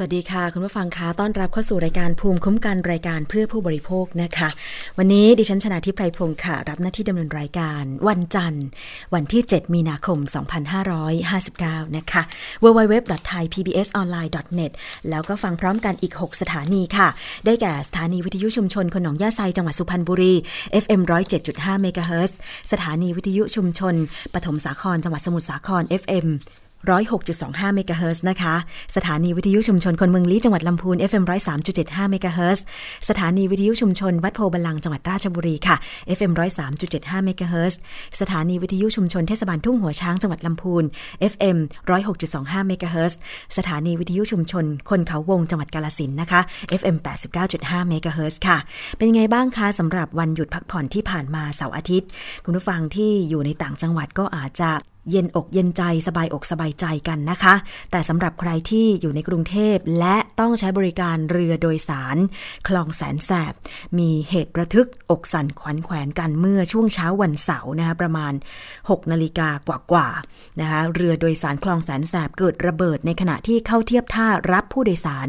สวัสดีค่ะ คุณผู้ฟังคะต้อนรับเข้าสู่รายการภูมิคุ้มกันรายการเพื่อผู้บริโภคนะคะ วันนี้ดิฉันชนะทิพไพรพงศ์ค่ะ รับหน้าที่ดำเนินรายการ วันจันทร์ วันที่ 7 มีนาคม 2559 นะคะ www.thaipbsonline.net แล้วก็ฟังพร้อมกันอีก 6 สถานีค่ะ ได้แก่สถานีวิทยุชุมชนคนหนองหญ้าไซจังหวัดสุพรรณบุรี FM 107.5เมกะเฮิรตซ์สถานีวิทยุชุมชนปฐมสาครจังหวัดสมุทรสาคร FM 106.25เมกะเฮิรตซ์นะคะ สถานีวิทยุชุมชนคนเมืองลี้จังหวัดลำพูน FM 103.75เมกะเฮิรตซ์สถานีวิทยุชุมชนวัดโพบาลังจังหวัดราชบุรีค่ะ FM 103.75เมกะเฮิรตซ์สถานีวิทยุชุมชนเทศบาลทุ่งหัวช้างจังหวัดลำพูน FM 106.25เมกะเฮิร์สถานีวิทยุชุมชน คนเขาวงจังหวัดกาลสินนะคะ FM 89.5เมกะเฮิร์ค่ะ เป็นยังไงบ้างคะสำหรับวันหยุดพักผ่อนที่ผ่านมาเสาร์อาทิตย์ คุณผู้ฟังที่อยู่ในต่างจังหวัดก็อาจจะ เย็นอกเย็นใจสบายอกสบายใจกันนะคะ แต่สำหรับใครที่อยู่ในกรุงเทพและต้องใช้บริการเรือโดยสาร คลองแสนแสบ มีเหตุระทึกอกสั่นขวัญแขวนกันเมื่อช่วงเช้าวันเสาร์นะคะประมาณ 6 นาฬิกากว่าๆนะคะเรือโดยสารคลองแสนแสบเกิดระเบิดในขณะที่เข้าเทียบท่ารับผู้โดยสาร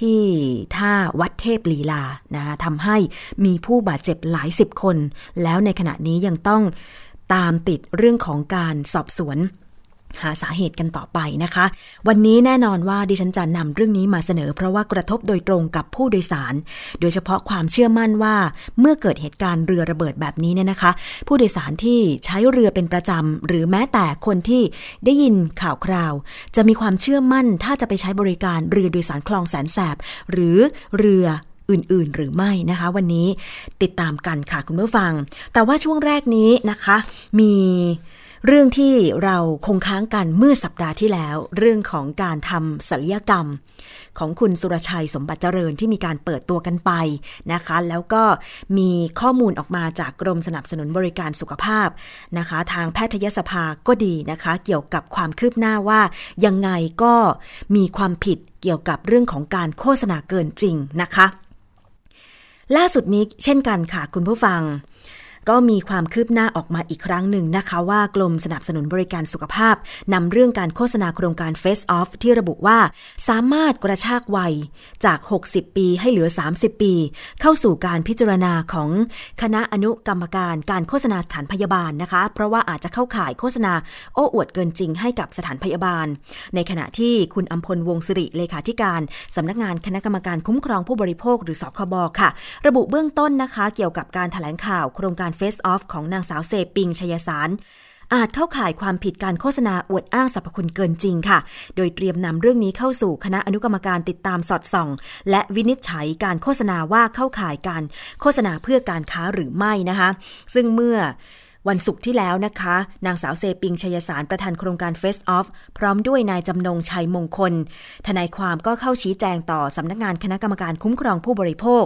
ที่ท่าวัดเทพลีลานะคะทำให้มีผู้บาดเจ็บหลายสิบคน แล้วในขณะนี้ยังต้อง ตามติดเรื่องของการสอบสวนหาสาเหตุกันต่อไปนะคะ วันนี้แน่นอนว่าดิฉันจะนำเรื่องนี้มาเสนอ เพราะว่ากระทบโดยตรงกับผู้โดยสาร โดยเฉพาะความเชื่อมั่นว่าเมื่อเกิดเหตุการณ์เรือระเบิดแบบนี้เนี่ยนะคะ ผู้โดยสารที่ใช้เรือเป็นประจำ หรือแม้แต่คนที่ได้ยินข่าวคราว จะมีความเชื่อมั่นถ้าจะไปใช้บริการเรือโดยสารคลองแสนแสบ หรือเรือ อื่น ๆ หรือไม่นะคะ วันนี้ติดตามกันค่ะคุณผู้ฟัง แต่ว่าช่วงแรกนี้นะคะ มีเรื่องที่เราคงค้างกันเมื่อสัปดาห์ที่แล้ว เรื่องของการทำศัลยกรรม ของคุณสุรชัยสมบัติเจริญที่มีการเปิดตัวกันไปนะคะ แล้วก็มีข้อมูลออกมาจากกรมสนับสนุนบริการสุขภาพนะคะ ทางแพทยสภาก็ดีนะคะ เกี่ยวกับความคืบหน้าว่ายังไงก็มีความผิดเกี่ยวกับเรื่องของการโฆษณาเกินจริงนะคะ ล่าสุดนี้เช่นกันค่ะคุณผู้ฟัง ก็มีความคืบหน้าออกมาอีกครั้งหนึ่งนะคะว่ากรมสนับสนุนบริการสุขภาพนำเรื่องการโฆษณาโครงการ Face Off ที่ระบุว่า สามารถกระชากวัยจาก 60 ปีให้เหลือ 30 ปี เข้าสู่การพิจารณาของคณะอนุกรรมการการโฆษณาสถานพยาบาลนะคะ เพราะว่าอาจจะเข้าข่ายโฆษณาโอ้อวดเกินจริงให้กับสถานพยาบาล ในขณะที่คุณอัมพลวงศิริเลขาธิการสำนักงานคณะกรรมการคุ้มครองผู้บริโภคหรือสคบค่ะ ระบุเบื้องต้นนะคะ เกี่ยวกับการถแถลงข่าวโครงการ Face Off ของนางสาวเซปิงชยสาร อาจเข้าข่ายความผิดการโฆษณาอวดอ้างสรรพคุณเกินจริงค่ะ โดยเตรียมนำเรื่องนี้เข้าสู่คณะอนุกรรมการติดตามสอดส่อง และวินิจฉัยการโฆษณาว่าเข้าข่ายการโฆษณาเพื่อการค้าหรือไม่นะคะ ซึ่งเมื่อวันศุกร์ที่แล้วนะคะ นางสาวเซปิงชยสารประธานโครงการ Face Off พร้อมด้วยนายจำนงชัยมงคล ทนายความก็เข้าชี้แจงต่อสำนักงานคณะกรรมการคุ้มครองผู้บริโภค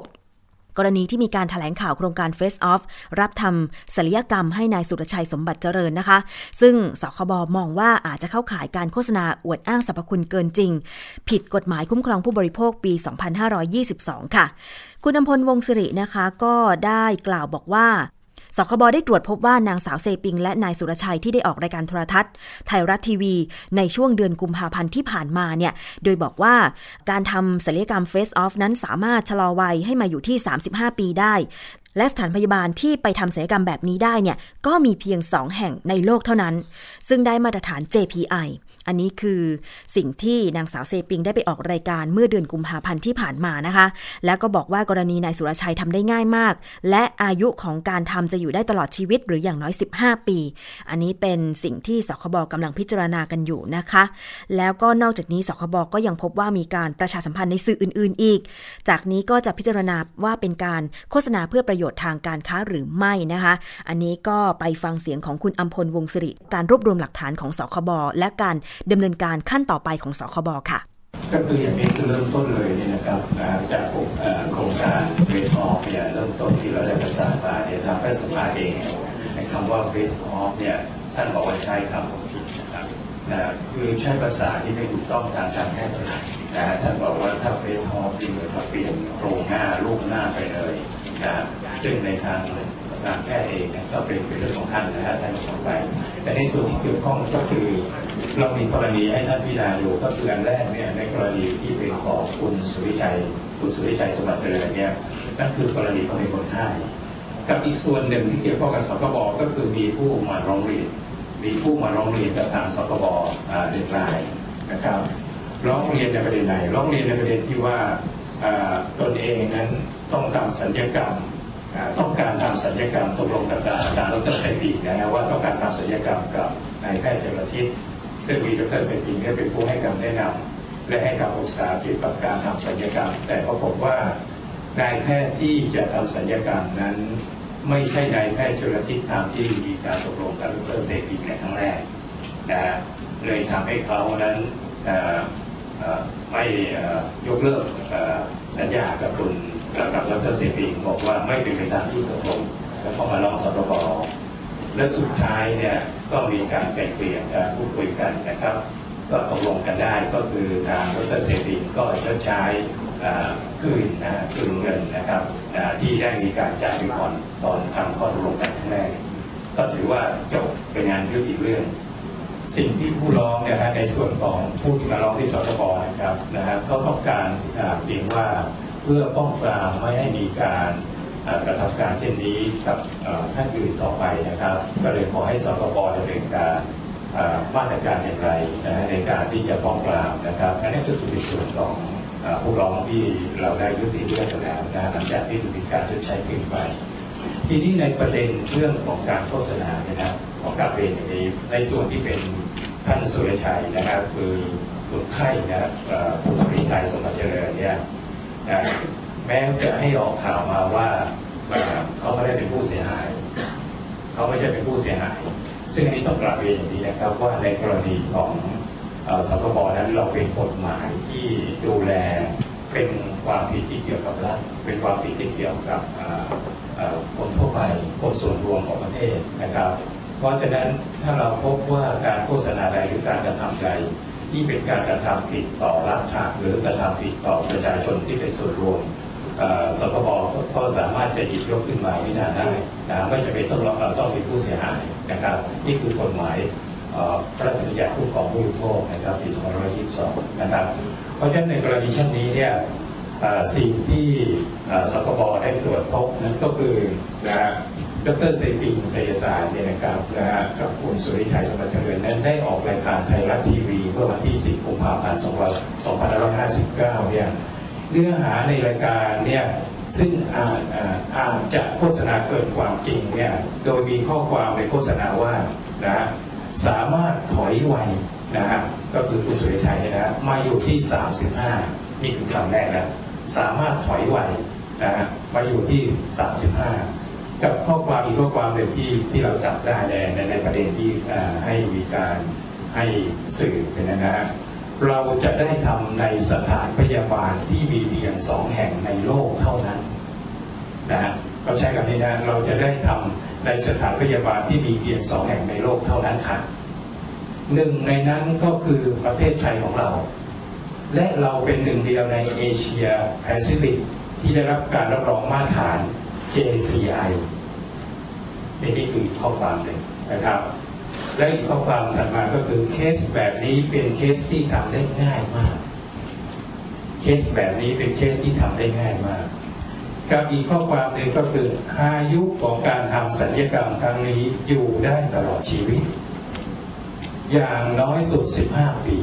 กรณีที่มีการถแถลงข่าวโครงการ Face Off รับทำศัลยกรรมให้นายสุรชัยสมบัติเจริญนะคะ ซึ่งสคบมองว่าอาจจะเข้าข่ายการโฆษณาอวดอ้างสรรพคุณเกินจริง ผิดกฎหมายคุ้มครองผู้บริโภคปี 2522 ค่ะ คุณอำพลวงศิรินะคะก็ได้กล่าวบอกว่า สคบได้ตรวจพบว่านางสาวเซปิง และนายสุรชัยที่ได้ออกรายการโทรทัศน์ ไทยรัฐทีวี ในช่วงเดือนกุมภาพันธ์ที่ผ่านมาเนี่ย โดยบอกว่าการทำศัลยกรรมเฟสออฟนั้นสามารถชะลอวัยให้มาอยู่ที่ 35 ปีได้ และสถานพยาบาลที่ไปทำศัลยกรรมแบบนี้ได้เนี่ยก็มีเพียง 2 แห่งในโลกเท่านั้น ซึ่งได้มาตรฐาน JPI อันนี้คือสิ่งที่นางสาวเซปิงได้ไปออกรายการเมื่อเดือนกุมภาพันธ์ที่ผ่านมานะคะ แล้วก็บอกว่ากรณีนายสุรชัยทำได้ง่ายมาก และอายุของการทำจะอยู่ได้ตลอดชีวิตหรืออย่างน้อย 15 ปี อันนี้เป็นสิ่งที่สคบกำลังพิจารณากันอยู่นะคะ แล้วก็นอกจากนี้สคบก็ยังพบว่ามีการประชาสัมพันธ์ในสื่ออื่น ๆ อีก จากนี้ก็จะพิจารณาว่าเป็นการโฆษณาเพื่อประโยชน์ทางการค้าหรือไม่นะคะ อันนี้ก็ไปฟังเสียงของคุณอัมพลวงศิริ การรวบรวมหลักฐานของสคบและการดำเนินการขั้นต่อไปของสคบค่ะก็คืออย่างนี้คือเริ่มต้นเลยนี่นะครับจากโครงการเฟสออฟเนี่ยเริ่มต้นที่เราได้ประสานมาเนี่ยทางแพทยสภาเองคำว่าเฟสออฟเนี่ยท่านบอกว่าใช้คำผิดนะครับคือใช้ภาษาที่ไม่ถูกต้องทางการแพทย์นะท่านบอกว่าถ้าเฟสออฟจริงหรือครับเปลี่ยนโครงหน้ารูปหน้าไปเลยนะซึ่งในทางการแพทย์เองก็เป็นเป็นเรื่องของท่านนะฮะท่านของไปแต่ในส่วนที่เกี่ยวข้องก็คือ เรามีกรณีให้ท่านพิจารณาอยู่ก็คืออันแรกเนี่ยในกรณีที่เป็นของคุณสุริชัยคุณสุริชัยสมบัติเจริญเนี่ยนั่นคือกรณีของเป็นคนไข้กับอีกส่วนหนึ่งที่เกี่ยวข้องกับสกบก็คือมีผู้มาร้องเรียนมีผู้มาร้องเรียนกับทางสกบอ่าเดือดร้อนนะครับร้องเรียนในประเด็นไหนร้องเรียนในประเด็นที่ว่าอ่าตนเองนั้นต้องทำศัลยกรรมอ่าต้องการทำศัลยกรรมตกลงกับอาจารย์ดร.เซปิงนะฮะว่าต้องการทำสัญญกรรมกับนายแพทย์เจริญทิศ ซึ่งมีดร.เซปิงเนี่ยเป็นผู้ให้คำแนะนำและให้คำปรึกษาเกี่ยวกับการทำศัลยกรรม แต่ปรากฏว่านายแพทย์ที่จะทำศัลยกรรมนั้น ไม่ใช่นายแพทย์ชลทิศตามที่มีการตกลงกับดร.เซปิงในครั้งแรกนะเลยทำให้เขานั้นไม่ยกเลิกสัญญากับคุณกับกับดรเซปีบอกว่าไม่เป็นไปตามที่ตกลงแล้วก็มาร้องสตบ และสุดท้ายเนี่ยก็มีการไกล่เกลี่ยการพูดคุยกันนะครับ ก็ตกลงกันได้ก็คือทางดรเซปีก็ชดใช้คืนนะคืนเงินนะครับที่ได้มีการจ่ายไปก่อนตอนทำข้อตกลงกันครั้งแรกก็ถือว่าจบเป็นงานยุติเรื่อง สิ่งที่ผู้ร้องนี่ยนะในส่วนของผู้ที่มาร้องที่สตบนะครับนะฮะเขาต้องการอ่าเพียงว่าเพื่อป้องปรามไม่ให้มีการ กระทำการเช่นนี้กับท่านอื่นต่อไปนะครับ ก็เลยขอให้สตบดำเนินการมาตรการอย่างไรนะฮะในการที่จะป้องปรามนะครับอันนี้คือในส่วนของผู้ร้องที่เราได้ยุติเรื่องไปแล้วนะหลังจากที่มีการชดใช้ขึ้นไป ทีนี้ในประเด็นเรื่องของการโฆษณาเนี่ยนะครับของการเรียนอย่างนี้ในส่วนที่เป็นท่านสุรชัยนะครับ คือคนไข้นะครับผู้บริการสมบัติเจริญเนี่ยนะ แม้จะให้ออกข่าวมาว่าเอ่อเขาไม่ได้เป็นผู้เสียหาย เขาไม่ใช่เป็นผู้เสียหาย ซึ่งอันนี้ต้องกลับเรียนอย่างนี้นะครับว่าในกรณีของสคบนั้นเราเป็นกฎหมายที่ดูแลเป็นความผิดที่เกี่ยวกับรัฐเป็นความผิดที่เกี่ยวกับคนทั่วไปคนส่วนรวมของประเทศนะครับ เพราะฉะนั้นถ้าเราพบว่าการโฆษณาใดหรือการกระทำใดที่เป็นการกระทำผิดต่อรัฐหรือ กระทำผิดต่อประชาชนที่เป็นส่วนรวม สคบก็สามารถจะหยิบยกขึ้นมาวิจารณ์ได้นะไม่จำเป็นต้องเราต้องเป็นผู้เสียหายนะครับ นี่คือกฎหมายพระราชบัญญัติคุ้มครองผู้บริโภคนะครับปี2522 นะครับ เพราะฉะนั้นในกรณีเช่นนี้เนี่ยสิ่งที่สคบได้ตรวจพบนั้นก็คือนะดรเซปิงไตยสารเนี่ยนะครับนะฮะกับคุณสุริชัยสมบัติเจริญนั้นได้ออกรายการไทยรัฐทีวีเมื่อวันที่ 10 กุมภาพันธ์ 2559 เนี่ย เนื้อหาในรายการเนี่ยซึ่งอาจอาจจะโฆษณาเกินความจริงเนี่ยโดยมีข้อความในโฆษณาว่านะสามารถถอยไวัยนะฮะก็คือคุณสุริชัยนะมาอยู่ที่ 35นี่คือคำแรกนะสามารถถอยไวนะฮะมาอยู่ที่ 35 กับข้อความอีกข้อความหนึ่งที่ที่เราจับได้ในในประเด็นที่ให้มีการให้สื่อเป็นนะฮะ เราจะได้ทำในสถานพยาบาลที่มีเพียงสองแห่งในโลกเท่านั้นนะฮะเราใช้คำนี้นะเราจะได้ทำในสถานพยาบาลที่มีเพียงสองแห่งในโลกเท่านั้นค่ะหนึ่งในนั้นก็คือประเทศไทยของเรา และเราเป็นหนึ่งเดียวในเอเชียแปซิฟิกที่ได้รับการรับรองมาตรฐาน JCI นี่นี่คือข้อความหนึ่งนะครับ และอีกข้อความถัดมาก็คือเคสแบบนี้เป็นเคสที่ทำได้ง่ายมาก เคสแบบนี้เป็นเคสที่ทำได้ง่ายมากกับอีกข้อความหนึ่งก็คืออายุของการทำสัญญกรรมครั้งนี้อยู่ได้ตลอดชีวิต อย่างน้อยสุด 15 ปี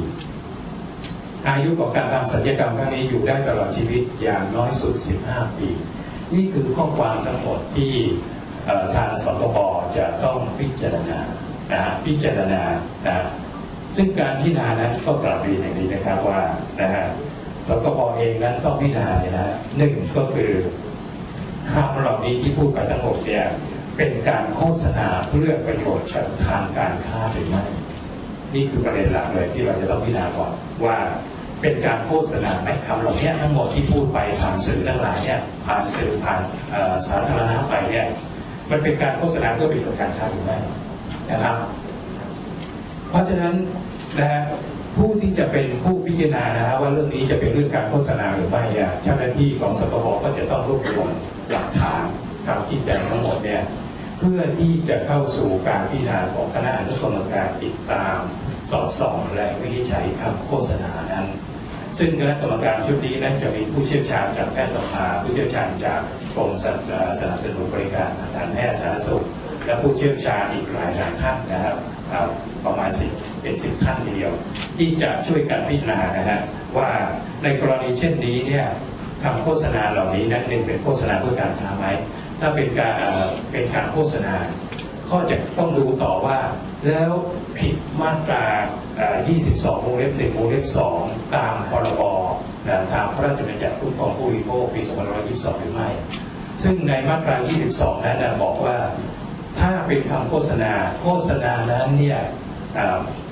อายุของการทำสัญญกรรมครั้งนี้อยู่ได้ตลอดชีวิต อย่างน้อยสุด 15 ปี นี่คือข้อความทั้งหมดที่ทางสคบจะต้องพิจารณา นะฮะพิจารณานะฮะซึ่งการพิจารณานั้นก็กลับเรียนอย่างนี้นะครับว่านะฮะสคบเองนั้นต้องพิจารณาเนี่ยนะฮะหนึ่งก็คือคำเหล่านี้ที่พูดไปทั้งหมดเนี่ยเป็นการโฆษณาเพื่อประโยชน์กับทางการค้าหรือไม่นี่คือประเด็นหลักเลยที่เราจะต้องพิจารณาก่อนว่าเป็นการโฆษณาไหมคำเหล่านี้ทั้งหมดที่พูดไปผ่านสื่อทั้งหลายเนี่ยผ่านสื่อผ่านสาธารณะไปเนี่ยมันเป็นการโฆษณาเพื่อประโยชน์การค้าหรือไม่ นะครับ เพราะฉะนั้นนะฮะผู้ที่จะเป็นผู้พิจารณานะฮะว่าเรื่องนี้จะเป็นเรื่องการโฆษณาหรือไม่เนี่ยเจ้าหน้าที่ของสกบก็จะต้องรวบรวมหลักฐานคำชี้แจงทั้งหมดเนี่ยเพื่อที่จะเข้าสู่การพิจารณาของคณะอนุกรรมการติดตามสอดส่องและวินิจฉัยคำโฆษณานั้น ซึ่งคณะกรรมการชุดนี้นั้นจะมีผู้เชี่ยวชาญจากแพทยสภาผู้เชี่ยวชาญจากกรมสนับสนุนบริการทางการแพทย์สาธารณสุข และผู้เชี่ยวชาญอีกหลายหลายท่านนะครับประมาณสิบเป็นสิบท่านทีเดียว ที่จะช่วยกันพิจารณานะฮะว่าในกรณีเช่นนี้เนี่ยคำโฆษณาเหล่านี้นั้นหนึ่งเป็นโฆษณาเพื่อการค้าไหมถ้าเป็นการเป็นการโฆษณา ก็จะต้องดูต่อว่า แล้วผิดมาตรา 22 วงเล็บ 1 วงเล็บ 2 ตามพรบทางพระราชบัญญัติคุ้มครองผู้บริโภคปี 2522 หรือไม่ ซึ่งในมาตรา 22 นั้นบอกว่า ถ้าเป็นคำโฆษณา โฆษณานั้นเนี่ย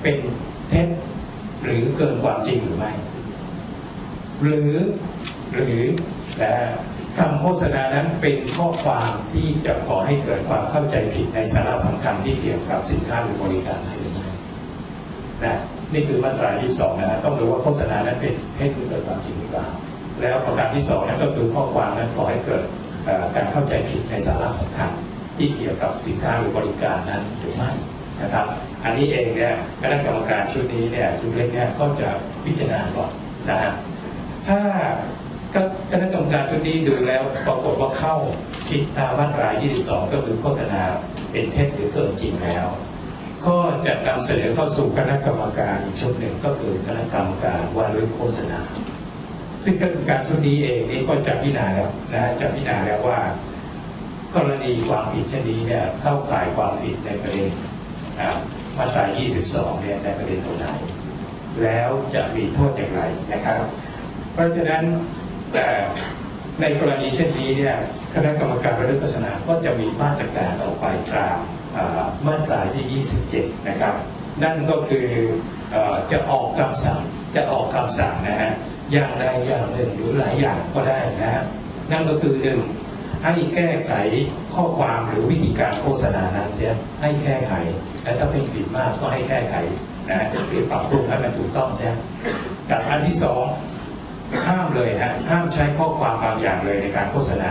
เป็นเท็จหรือเกินความจริงหรือไม่ หรือหรือนะคำโฆษณานั้นเป็นข้อความที่จะขอให้เกิดความเข้าใจผิดในสาระสำคัญที่เกี่ยวกับสินค้าหรือบริการหรือไม่นะนี่คือมาตรา 22 นะต้องดูว่าโฆษณานั้นเป็นเท็จหรือเกิดความจริงหรือเปล่า แล้วประการที่สองนั่นก็คือข้อความนั้นขอให้เกิดการเข้าใจผิดในสาระสำคัญ ที่เกี่ยวกับสินค้าหรือบริการนั้นหรือไม่นะครับ อันนี้เองเนี่ยคณะกรรมการชุดนี้เนี่ยชุดเล็กเนี่ยก็จะพิจารณาก่อนนะฮะถ้าก็คณะกรรมการชุดนี้ดูแล้วปรากฏว่าเข้าคิดตามมาตรา 22 ก็คือโฆษณาเป็นเท็จหรือเกินจริงแล้ว ก็จะนำเสนอเข้าสู่คณะกรรมการอีกชุดหนึ่งก็คือคณะกรรมการว่าด้วยโฆษณา ซึ่งคณะกรรมการชุดนี้เองนี่ก็จะพิจารณาแล้วนะจะพิจารณาแล้วว่า กรณีความผิดเช่นนี้เนี่ยเข้าข่ายความผิดในประเด็นมาตรา 22 เนี่ยในประเด็นตรงไหน แล้วจะมีโทษอย่างไรนะครับ เพราะฉะนั้นแต่ในกรณีเช่นนี้เนี่ยคณะกรรมการระดับโฆษณาก็จะมีมาตรการออกไปตามมาตราที่ 27 นะครับ นั่นก็คือจะออกคำสั่งจะออกคำสั่งนะฮะอย่างใดอย่างหนึ่งหรือหลายอย่างก็ได้นะฮะนั่นก็คือหนึ่ง ให้แก้ไขข้อความหรือวิธีการโฆษณานั้นเสียให้แก้ไข และถ้าเป็นผิดมากก็ให้แก้ไขนะหรือปรับปรุงให้มันถูกต้องเสียกับอันที่สองห้ามเลยฮะห้ามใช้ข้อความบางอย่างเลยในการโฆษณา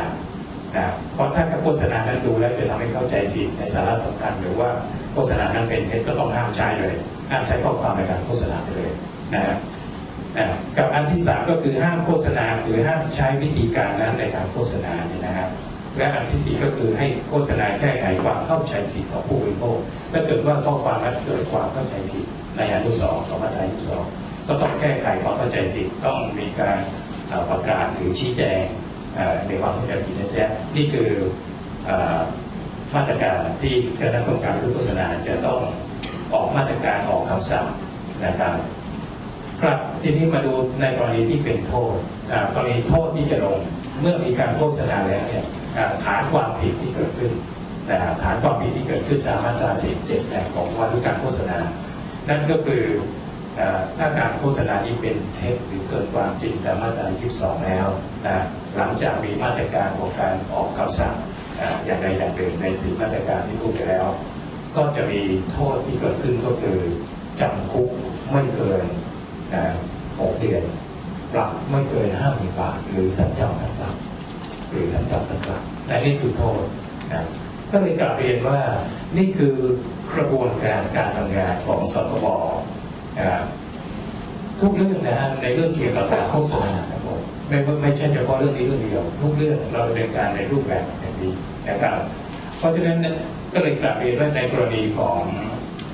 นะเพราะถ้าการโฆษณานั้นดูแล้วจะทำให้เข้าใจผิดในสาระสำคัญหรือว่าโฆษณานั้นเป็นเท็จก็ต้องห้ามใช้เลย ห้ามใช้ข้อความในการโฆษณาไปเลยนะฮะ กับอันที่สามก็คือห้ามโฆษณาหรือห้ามใช้วิธีการนั้นในการโฆษณาเนี่ยนะครับและอันที่สี่ก็คือให้โฆษณาแก้ไขความเข้าใจผิดของผู้บริโภคถ้าเกิดว่าข้อความนั้นเกิดความเข้าใจผิดในอนุสองของมาตราอนุสองก็ต้องแก้ไขความเข้าใจผิดต้องมีการประกาศหรือชี้แจงในความเข้าใจผิดนั่นเสียนี่คือมาตรการที่คณะกรรมการโฆษณาจะต้องออกมาตรการออกคำสั่งนะครับ ครับทีนี้มาดูในกรณีที่เป็นโทษกรณีโทษที่จะลงเมื่อมีการโฆษณาแล้วเนี่ยฐานความผิดที่เกิดขึ้นฐานความผิดที่เกิดขึ้นตามมาตรา 17 ของว่าด้วยการโฆษณา นั่นก็คือถ้าการโฆษณานี้เป็นเท็จหรือเกินความจริงตามมาตรา 22 แล้วหลังจากมีมาตรการของการออกคำสั่งอย่างใดอย่างหนึ่งในสี่มาตรการที่พูดไปแล้ว ก็จะมีโทษที่เกิดขึ้นก็คือจำคุกไม่เกิน หกเดือนปรับไม่เกินห้าหมื่นบาท หรือทั้งจำทั้งปรับหรือทั้งจำทั้งปรับและนี่คือโทษนะก็เลยกลับเรียนว่านี่คือกระบวนการการทำงานของสคบทุกเรื่องนะฮะในเรื่องเกี่ยวกับการโฆษณาทั้งหมดไม่ไม่ใช่เฉพาะเรื่องนี้เรื่องเดียว ทุกเรื่องเราดำเนินการในรูปแบบแบบนี้นะครับ เพราะฉะนั้นก็เลยกลับเรียนว่าในกรณีของ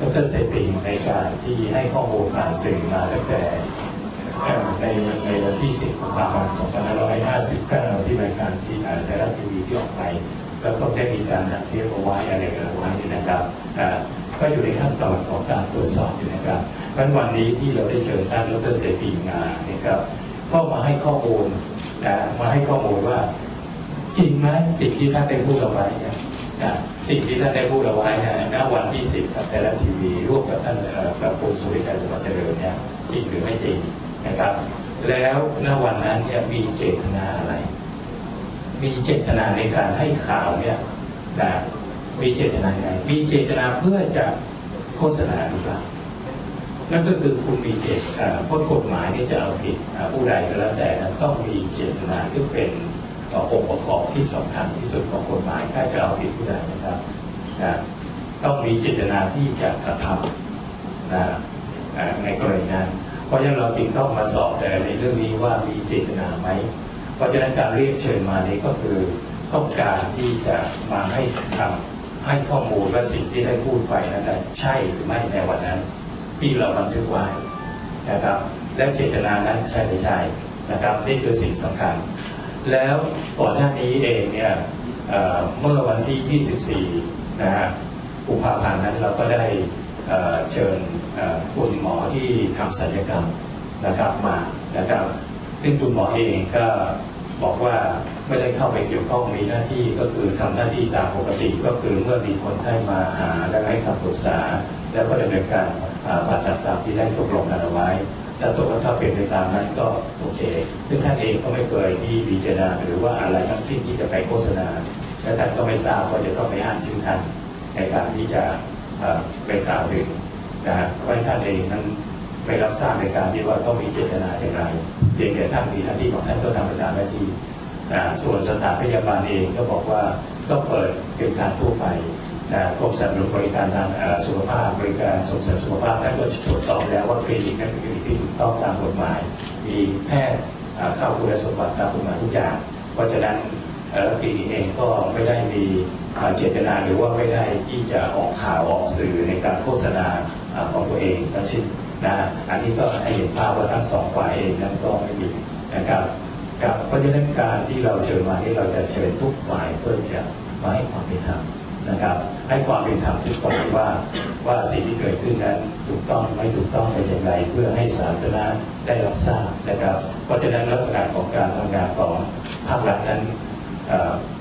ดรเซปิงในการที่ให้ข้อมูลผ่านสื่อมาตั้งแต่ในในวันที่ 10กุมภาพันธ์2559 ที่รายการที่ไทยรัฐทีวีที่ออกไป แล้วก็ได้มีการจัดเทียบเอาไว้อะไรเอาไว้นะครับก็อยู่ในขั้นตอนของการตรวจสอบอยู่นะครับเพราะวันนี้ที่เราได้เชิญท่านดรเสรีมาเนี่ยครับก็มาให้ข้อมูลมาให้ข้อมูลว่า จริงไหมสิ่งที่ท่านได้พูดเอาไว้เนี่ย สิ่งที่ท่านได้พูดเอาไว้นะณวันที่สิบกับไทยรัฐทีวีร่วมกับท่านกับคุณสุริยาสมัติเจริญเนี่ยจริงหรือไม่จริงนะครับ แล้วณวันนั้นเนี่ยมีเจตนาอะไร มีเจตนาในการให้ข่าวเนี่ยนะมีเจตนาไงมีเจตนาเพื่อจะโฆษณาหรือเปล่านั่นก็คือคุณมีเจตนาพ้นกฎหมายที่จะเอาผิดผู้ใดก็แล้วแต่ต้องมีเจตนาที่เป็น องค์ประกอบที่สำคัญที่สุดของกฎหมายถ้าจะเอาผิดผู้ใดนะครับต้องมีเจตนาที่จะกระทำนะในกรณีนั้น เพราะฉะนั้นเราจึงต้องมาสอบแต่ในเรื่องนี้ว่ามีเจตนาไหม เพราะฉะนั้นการเรียกเชิญมานี้ก็คือต้องการที่จะมาให้ทำให้ข้อมูลว่าสิ่งที่ได้พูดไปนั้นใช่หรือไม่ในวันนั้น ที่เราบันทึกไว้นะครับ แล้วเจตนานั้นใช่ไม่ใช่นะครับนี่คือสิ่งสำคัญ แล้วก่อนหน้านี้เองเนี่ยเมื่อวันที่ 24 นะฮะกุมภาพันธ์นั้นเราก็ได้เชิญคุณหมอที่ทำศัลยกรรมนะครับมานะครับซึ่งคุณหมอเองก็บอกว่าไม่ได้เข้าไปเกี่ยวข้องมีหน้าที่ก็คือทำหน้าที่ตามปกติก็คือเมื่อมีคนไข้มาหาและให้คำปรึกษา แล้วก็ดำเนินการผ่าตัดตามที่ได้ตกลงกันเอาไว้ ถ้าตกถ้าเป็นไปตามนั้นก็โอเคซึ่งท่านเองก็ไม่เคยที่วิจารณาหรือว่าอะไรทั้งสิ้นที่จะไปโฆษณา และท่านก็ไม่ทราบว่าจะต้องไปอ่านชื่อท่านในการที่จะไปกล่าวถึงนะฮะเพราะท่านเองนั้นไม่รับทราบในการที่ว่าต้องมีเจตนาอย่างไรเพียงแต่ท่านมีหน้าที่ของท่านก็ทำไปตามหน้าที่ส่วนสถานพยาบาลเองก็บอกว่าก็เปิดเป็นการทั่วไป กรมสนับสนุนบริการทางสุขภาพบริการส่งเสริมสุขภาพท่านก็ตรวจสอบแล้วว่าคลินิกนั้นเป็นคลินิกที่ถูกต้องตามกฎหมาย มีแพทย์เข้าคุณสมบัติตามกฎหมายทุกอย่าง เพราะฉะนั้นคลินิกเองก็ไม่ได้มีเจตนาหรือว่าไม่ได้ที่จะออกข่าวออกสื่อในการโฆษณาของตัวเองทั้งสิ้นนะอันนี้ก็ให้เห็นภาพว่าทั้งสองฝ่ายเองนั้นก็ไม่มีนะครับครับเพราะฉะนั้นการที่เราเชิญมาที่เราจะเชิญทุกฝ่ายเพื่อจะมาให้ความเป็นธรรม นะครับให้ความเป็นธรรมทุกฝ่ายว่าว่าสิ่งที่เกิดขึ้นนั้นถูกต้องไม่ถูกต้องเป็นอย่างไรเพื่อให้สาธารณะได้รับทราบนะครับ เพราะฉะนั้นลักษณะของการทำงานของภาครัฐนั้น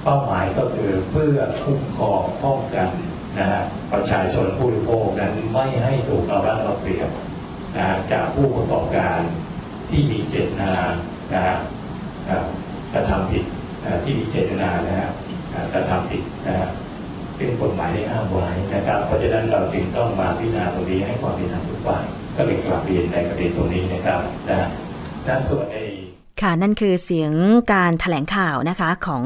เป้าหมายก็คือเพื่อคุ้มครองป้องกันนะฮะประชาชนผู้บริโภคนั้นไม่ให้ถูกเอารัดเอาเปรียบนะจากผู้ประกอบการที่มีเจตนานะฮะกระทำผิดที่มีเจตนานะฮะกระทำผิดนะฮะ เป็นกฎหมายได้ห้ามไว้นะครับ เพราะฉะนั้นเราจึงต้องมาพิจารณาตรงนี้ให้ความเป็นธรรมทุกฝ่ายก็เป็นกลับเรียนในประเด็นตรงนี้นะครับนะด้านส่วนใน ค่ะนั่นคือเสียงการถแถลงข่าวนะคะของ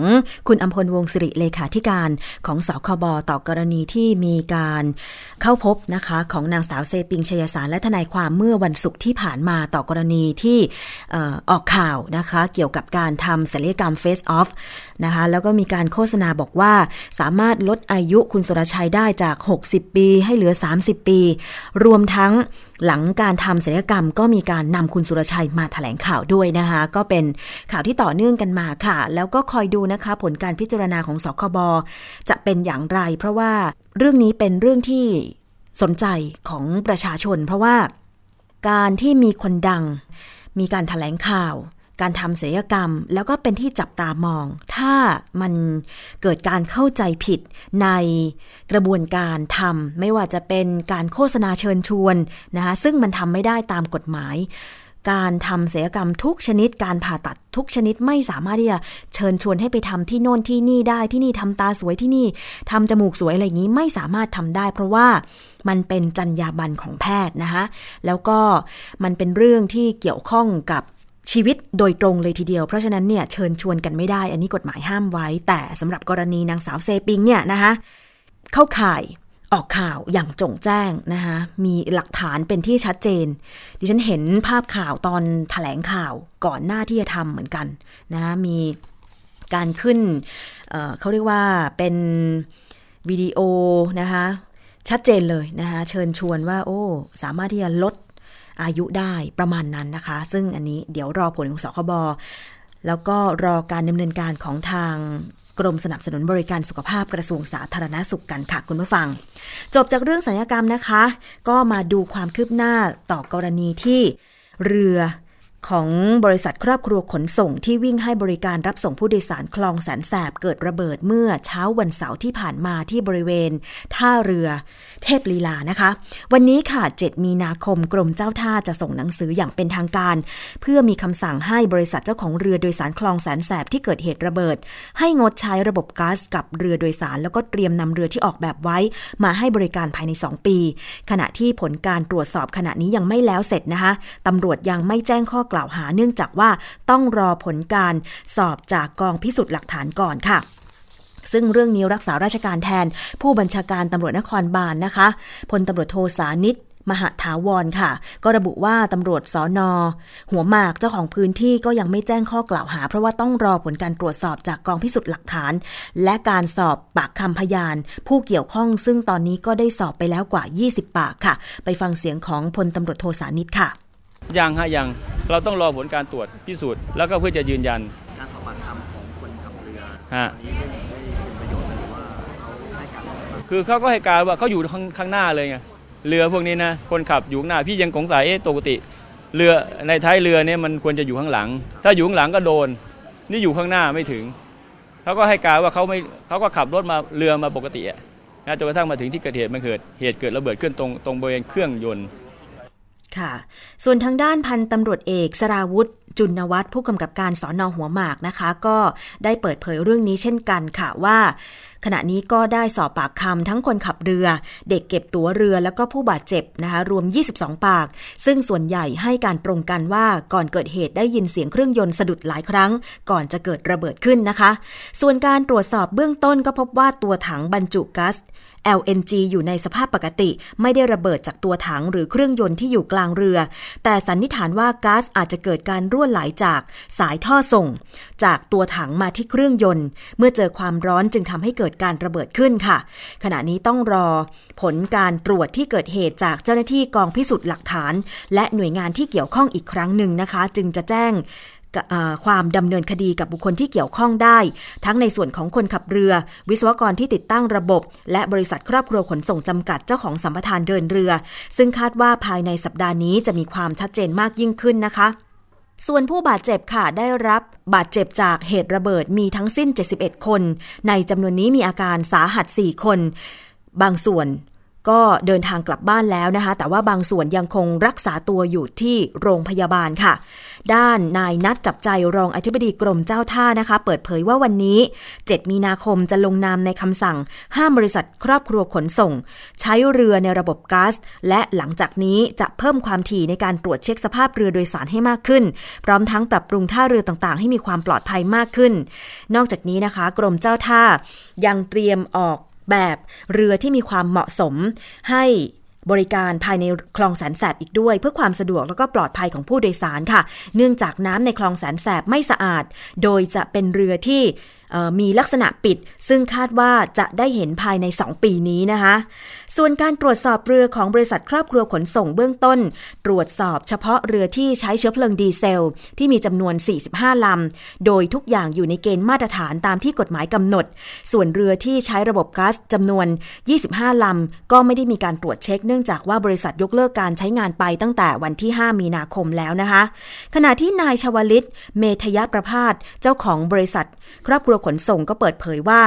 คุณอัมพลวงศิริเลขาธิการของสคบต่อกรณีที่มีการเข้าพบนะคะของนางสาวเซปิงชยสารและทนายความเมื่อวันศุกร์ที่ผ่านมาต่อกรณีที่ออกข่าวนะคะเกี่ยวกับการทำศัลยกรรมเฟสออฟนะคะแล้วก็มีการโฆษณาบอกว่าสามารถลดอายุคุณสุรชัยได้จาก 60 ปีให้เหลือ 30 ปี รวมทั้งหลังการทำศัลยกรรมก็มีการนำคุณสุรชัยมาถแถลงข่าวด้วยนะคะ ก็เป็นข่าวที่ต่อเนื่องกันมาค่ะ แล้วก็คอยดูนะคะ ผลการพิจารณาของสคบจะเป็นอย่างไร เพราะว่าเรื่องนี้เป็นเรื่องที่สนใจของประชาชน เพราะว่าการที่มีคนดัง มีการถแถลงข่าว การทำศิลยกรรม แล้วก็เป็นที่จับตามอง ถ้ามันเกิดการเข้าใจผิดในกระบวนการทำไม่ว่าจะเป็นการโฆษณาเชิญชวนนะคะซึ่งมันทำไม่ได้ตามกฎหมาย การทำศิลยกรรมทุกชนิด การผ่าตัดทุกชนิดไม่สามารถที่จะเชิญชวนให้ไปทำที่โน่นที่นี่ได้ที่นี่ทำตาสวยที่นี่ทำจมูกสวยอะไรอย่างนี้ไม่สามารถทำได้ เพราะว่ามันเป็นจรรยาบรรณของแพทย์นะคะแล้วก็มันเป็นเรื่องที่เกี่ยวข้องกับ ชีวิตโดยตรงเลยทีเดียว เพราะฉะนั้นเนี่ยเชิญชวนกันไม่ได้ อันนี้กฎหมายห้ามไว้ แต่สำหรับกรณีนางสาวเซปิงเนี่ยนะคะเข้าข่ายออกข่าวอย่างจงแจ้งนะคะมีหลักฐานเป็นที่ชัดเจน ดิฉันเห็นภาพข่าวตอนถแถลงข่าวก่อนหน้าที่จะทำเหมือนกันนะะมีการขึ้นเเขาเรียกว่าเป็นวิดีโอนะคะชัดเจนเลยนะคะเชิญชวนว่าโอ้สามารถที่จะลด อายุได้ประมาณนั้นนะคะ ซึ่งอันนี้เดี๋ยวรอผลของสคบแล้วก็รอการดำเนินการของทางกรมสนับสนุนบริการสุขภาพกระทรวงสาธารณาสุขกันค่ะคุณผู้ฟัง จบจากเรื่องสัญญกรรมนะคะ ก็มาดูความคืบหน้าต่อกรณีที่เรือ ของบริษัทครอบครัวขนส่งที่วิ่งให้บริการรับส่งผู้โดยสารคลองแสนแสบเกิดระเบิดเมื่อเช้าวันเสาร์ที่ผ่านมาที่บริเวณ ท่าเรือ เทพลีลานะคะ วันนี้ค่ะ 7 มีนาคมกรมเจ้าท่าจะส่งหนังสืออย่างเป็นทางการ เพื่อมีคำสั่งให้บริษัทเจ้าของเรือโดยสารคลองแสนแสบที่เกิดเหตุระเบิด ให้งดใช้ระบบก๊าซกับเรือโดยสาร แล้วก็เตรียมนำเรือที่ออกแบบไว้ มาให้บริการภายใน 2 ปี ขณะที่ผลการตรวจสอบขณะนี้ยังไม่แล้วเสร็จนะคะตำรวจยังไม่แจ้งข้อกล่าวหาเนื่องจากว่าต้องรอผลการสอบจากกองพิสูจน์หลักฐานก่อนค่ะซึ่งเรื่องนี้รักษาราชการแทน ผู้บัญชาการตำรวจนครบาลนนะคะพลตำรวจโทสานิตมหาถาวรค่ะ ก็ระบุว่าตำรวจสอนอหัวหมากเจ้าของพื้นที่ก็ยังไม่แจ้งข้อกล่าวหา เพราะว่าต้องรอผลการตรวจสอบจากกองพิสูจน์หลักฐาน และการสอบปากคำพยาน ผู้เกี่ยวข้องซึ่งตอนนี้ก็ได้สอบไปแล้วกว่า 20 ปากค่ะ ไปฟังเสียงของพลตำรวจโทสานิตค่ะ ยังฮะยังเราต้องรอผลการตรวจพิสูจน์แล้วก็เพื่อจะยืนยันการสอบปากคำของคนขับเรือฮะตอนนี้ได้ได้เป็นประโยชน์หรือว่าเขาให้การอะไรบ้างคือเขาก็ให้การว่าเขาอยู่ข้างข้างหน้าเลยไงเรือพวกนี้นะคนขับอยู่ข้างหน้าพี่ยังสงสัยเอ๊ะปกติ เรือในท้ายเรือเนี่ยมันควรจะอยู่ข้างหลัง ถ้าอยู่ข้างหลังก็โดน นี่อยู่ข้างหน้าไม่ถึงเขาก็ให้การว่าเขาไม่เขาก็ขับรถมาเรือมาปกติอะนะจนกระทั่งมาถึงที่เกิดเหตุมันเกิดเหตุเกิดระเบิดขึ้นตรงตรงบริเวณเครื่องยนต์ ค่ะ ส่วนทางด้านพันตำรวจเอกสราวุธ จุนวัฒน์ผู้กำกับการสอนอหัวหมากนะคะ ก็ได้เปิดเผยเรื่องนี้เช่นกันค่ะว่า ขณะนี้ก็ได้สอบปากคำทั้งคนขับเรือ เด็กเก็บตั๋วเรือแล้วก็ผู้บาดเจ็บนะคะ รวม 22 ปาก ซึ่งส่วนใหญ่ให้การตรงกันว่าก่อนเกิดเหตุได้ยินเสียงเครื่องยนต์สะดุดหลายครั้ง ก่อนจะเกิดระเบิดขึ้นนะคะ ส่วนการตรวจสอบเบื้องต้นก็พบว่าตัวถังบรรจุก๊าซ LNG อยู่ในสภาพปกติ ไม่ได้ระเบิดจากตัวถังหรือเครื่องยนต์ที่อยู่กลางเรือ แต่สันนิษฐานว่าก๊าซอาจจะเกิดการรั่วไหลจากสายท่อส่ง จากตัวถังมาที่เครื่องยนต์ เมื่อเจอความร้อนจึงทำให้เกิดการระเบิดขึ้นค่ะ ขณะนี้ต้องรอผลการตรวจที่เกิดเหตุจากเจ้าหน้าที่กองพิสูจน์หลักฐาน และหน่วยงานที่เกี่ยวข้องอีกครั้งหนึ่งนะคะ จึงจะแจ้ง ความดำเนินคดีกับบุคคลที่เกี่ยวข้องได้ ทั้งในส่วนของคนขับเรือ วิศวกรที่ติดตั้งระบบ และบริษัทครอบครัวขนส่งจำกัดเจ้าของสัมปทานเดินเรือ ซึ่งคาดว่าภายในสัปดาห์นี้จะมีความชัดเจนมากยิ่งขึ้นนะคะส่วนผู้บาดเจ็บค่ะได้รับบาดเจ็บจากเหตุระเบิดมีทั้งสิ้น 71 คน ในจำนวนนี้มีอาการสาหัส 4 คน บางส่วนก็เดินทางกลับบ้านแล้วนะคะ แต่ว่าบางส่วนยังคงรักษาตัวอยู่ที่โรงพยาบาลค่ะ ด้านนายนัดจับใจรองอธิบดีกรมเจ้าท่านะคะ เปิดเผยว่าวันนี้ 7 มีนาคมจะลงนามในคำสั่ง ห้ามบริษัทครอบครัวขนส่ง ใช้เรือในระบบก๊าซและหลังจากนี้จะเพิ่มความถี่ในการตรวจเช็คสภาพเรือโดยสารให้มากขึ้น พร้อมทั้งปรับปรุงท่าเรือต่างๆ ให้มีความปลอดภัยมากขึ้น นอกจากนี้นะคะ กรมเจ้าท่ายังเตรียมออกแบบเรือที่มีความเหมาะสมให้ บริการภายในคลองแสนแสบอีกด้วย เพื่อความสะดวกแล้วก็ปลอดภัยของผู้โดยสารค่ะ เนื่องจากน้ำในคลองแสนแสบไม่สะอาด โดยจะเป็นเรือที่มีลักษณะปิด ซึ่งคาดว่าจะได้เห็นภายใน 2 ปีนี้นะคะ ส่วนการตรวจสอบเรือของบริษัทครอบครัวขนส่งเบื้องต้น ตรวจสอบเฉพาะเรือที่ใช้เชื้อเพลิงดีเซล ที่มีจำนวน 45 ลำ โดยทุกอย่างอยู่ในเกณฑ์มาตรฐานตามที่กฎหมายกำหนด ส่วนเรือที่ใช้ระบบก๊าซจำนวน 25 ลำ ก็ไม่ได้มีการตรวจเช็ค เนื่องจากว่าบริษัทยกเลิกการใช้งานไปตั้งแต่วันที่ 5 มีนาคมแล้วนะคะ ขณะที่นายชวลิต เมธยประพาสเจ้าของบริษัท ครอบครัวขนส่งก็เปิดเผยว่า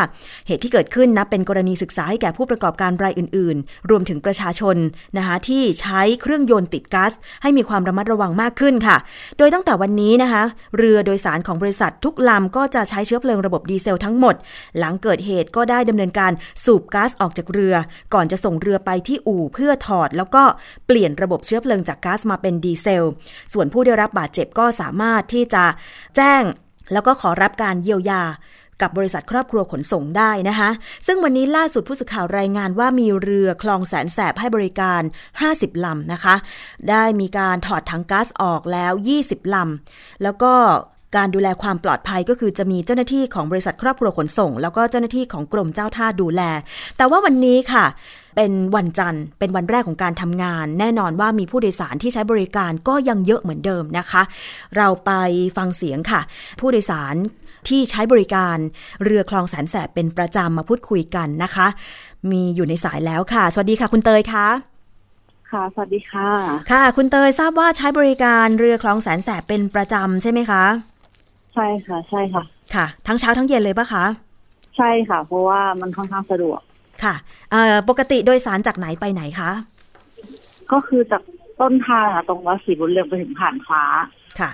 เหตุที่เกิดขึ้นนะเป็นกรณีศึกษาให้แก่ผู้ประกอบการรายอื่นรวมถึงประชาชนนะคะที่ใช้เครื่องยนต์ติดก๊าซให้มีความระมัดระวังมากขึ้นค่ะ โดยตั้งแต่วันนี้นะคะ เรือโดยสารของบริษัททุกลำก็จะใช้เชื้อเพลิงระบบดีเซลทั้งหมด หลังเกิดเหตุก็ได้ดำเนินการสูบก๊าซออกจากเรือ ก่อนจะส่งเรือไปที่อู่เพื่อถอด แล้วก็เปลี่ยนระบบเชื้อเพลิงจากก๊าซมาเป็นดีเซล ส่วนผู้ได้รับบาดเจ็บก็สามารถที่จะแจ้งแล้วก็ขอรับการเยียวยา กับบริษัทครอบครัวขนส่งได้นะคะ ซึ่งวันนี้ล่าสุดผู้สื่อข่าวรายงานว่ามีเรือคลองแสนแสบให้บริการ 50 ลำนะคะ ได้มีการถอดถังก๊าซออกแล้ว 20 ลำ แล้วก็การดูแลความปลอดภัยก็คือจะมีเจ้าหน้าที่ของบริษัทครอบครัวขนส่ง แล้วก็เจ้าหน้าที่ของกรมเจ้าท่าดูแล แต่ว่าวันนี้ค่ะ เป็นวันจันทร์ เป็นวันแรกของการทำงาน แน่นอนว่ามีผู้โดยสารที่ใช้บริการก็ยังเยอะเหมือนเดิมนะคะ เราไปฟังเสียงค่ะ ผู้โดยสาร ที่ใช้บริการเรือคลองแสนแสบเป็นประจำมาพูดคุยกันนะคะ มีอยู่ในสายแล้วค่ะ สวัสดีค่ะคุณเตยคะค่ะ สวัสดีค่ะ ค่ะ คุณเตยทราบว่าใช้บริการเรือคลองแสนแสบเป็นประจำใช่ไหมคะ ใช่ค่ะ ใช่ค่ะ ค่ะ ทั้งเช้าทั้งเย็นเลยปะคะ ใช่ค่ะ เพราะว่ามันค่อนข้างสะดวก ค่ะเอ่อปกติโดยสารจากไหนไปไหนคะ ก็คือจากต้นทางอะตรงวัดศรีบุญเรืองไปถึงผ่านฟ้า ค่ะ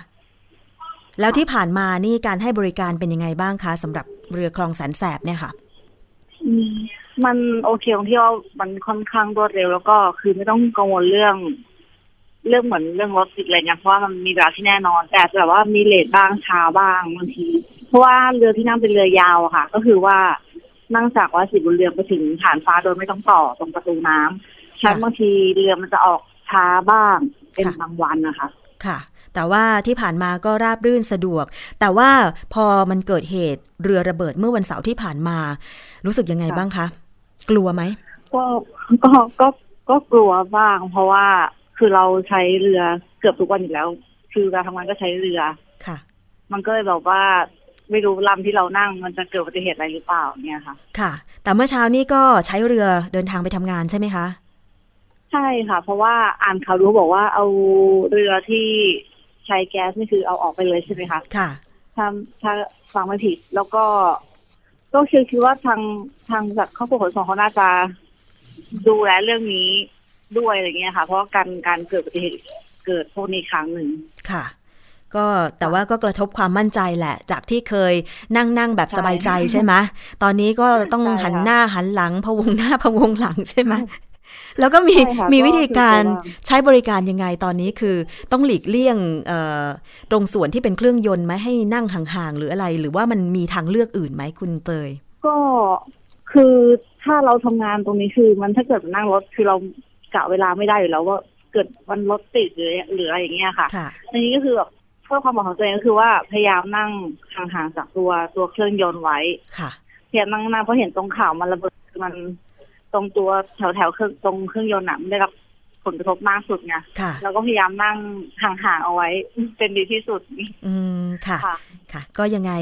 แล้วที่ผ่านมานี่การให้บริการเป็นยังไงบ้างคะสำหรับเรือคลองแสนแสบเนี่ยค่ะอืมมันโอเคตรงที่ว่ามันค่อนข้างรวดเร็วแล้วก็คือไม่ต้องกังวลเรื่อง เรื่องเหมือนเรื่องรถติดอะไรเงี้ยเพราะว่ามันมีเวลาที่แน่นอน แต่แบบว่ามีเลทบ้างช้าบ้างบางที เพราะว่าเรือที่นั่งเป็นเรือยาวอะค่ะ ก็คือว่านั่งจากวัดศรีบุญเรืองไปถึงผ่านฟ้าโดยไม่ต้องต่อตรงประตูน้ำฉะนั้นค่ะบางทีเรือมันจะออกช้าบ้างเป็นค่ะบางวันนะคะ ค่ะ แต่ว่าที่ผ่านมาก็ราบรื่นสะดวก แต่ว่าพอมันเกิดเหตุเรือระเบิดเมื่อวันเสาร์ที่ผ่านมา รู้สึกยังไงค่ะบ้างคะ กลัวไหมก็ก็ก็ก็กลัวบ้าง เพราะว่าคือเราใช้เรือเกือบทุกวันอยู่แล้ว คือเวลาทำงานก็ใช้เรือค่ะ มันก็เลยแบบว่าไม่รู้ลำที่เรานั่งมันจะเกิดอุบัติเหตุอะไรหรือเปล่าเนี่ยค่ะ ค่ะ แต่เมื่อเช้านี้ก็ใช้เรือเดินทางไปทำงานใช่ไหมคะ ใช่ค่ะ เพราะว่าอ่านข่าวรู้บอกว่าเอาเรือที่ ใช้แก๊สนี่คือเอาออกไปเลยใช่ไหมคะค่ะถ้าถ้าฟังไม่ผิด แล้วก็ ก็คือคิดว่าทางทางแบบครอบครัวขนส่งเขาน่าจะดูแลเรื่องนี้ด้วยอะไรเงี้ยค่ะ เพราะว่าการการเกิดอุบัติเหตุเกิดพวกนี้ครั้งหนึ่งค่ะ ก็แต่ว่าก็กระทบความมั่นใจแหละ จากที่เคยนั่งนั่งแบบใช่สบายใจใช่ไหมตอนนี้ก็ต้องใช่ค่ะหันหน้าหันหลังพะวงหน้าพะวงหลังใช่ไหม แล้วก็มีใช่ค่ะมีวิธีการก็คือว่าใช้บริการยังไงตอนนี้คือต้องหลีกเลี่ยงเอ่อตรงส่วนที่เป็นเครื่องยนต์ไหมให้นั่งห่างๆหรืออะไร หรือว่ามันมีทางเลือกอื่นไหมคุณเตย ก็คือถ้าเราทำงานตรงนี้คือ มันถ้าเกิดนั่งรถคือเรากะเวลาไม่ได้อยู่แล้วว่าเกิดวันรถติดหรือหรืออะไรอย่างเงี้ยค่ะค่ะทีนี้ก็คือแบบเพื่อความปลอดภัยของตัวเองก็คือว่าพยายามนั่งห่างๆจากตัวตัวเครื่องยนต์ไว้ค่ะพยายามนั่งนานเพราะเห็นตรงข่าวมันระเบิดคือมัน ตรงตัวแถวแถวๆเครื่องตรงเครื่องยนต์น่ะมันได้รับผลกระทบมากสุดไงค่ะเราก็พยายามนั่งห่างๆเอาไว้ เป็นดีที่สุด อืมค่ะค่ะ ค่ะ ก็ยังไง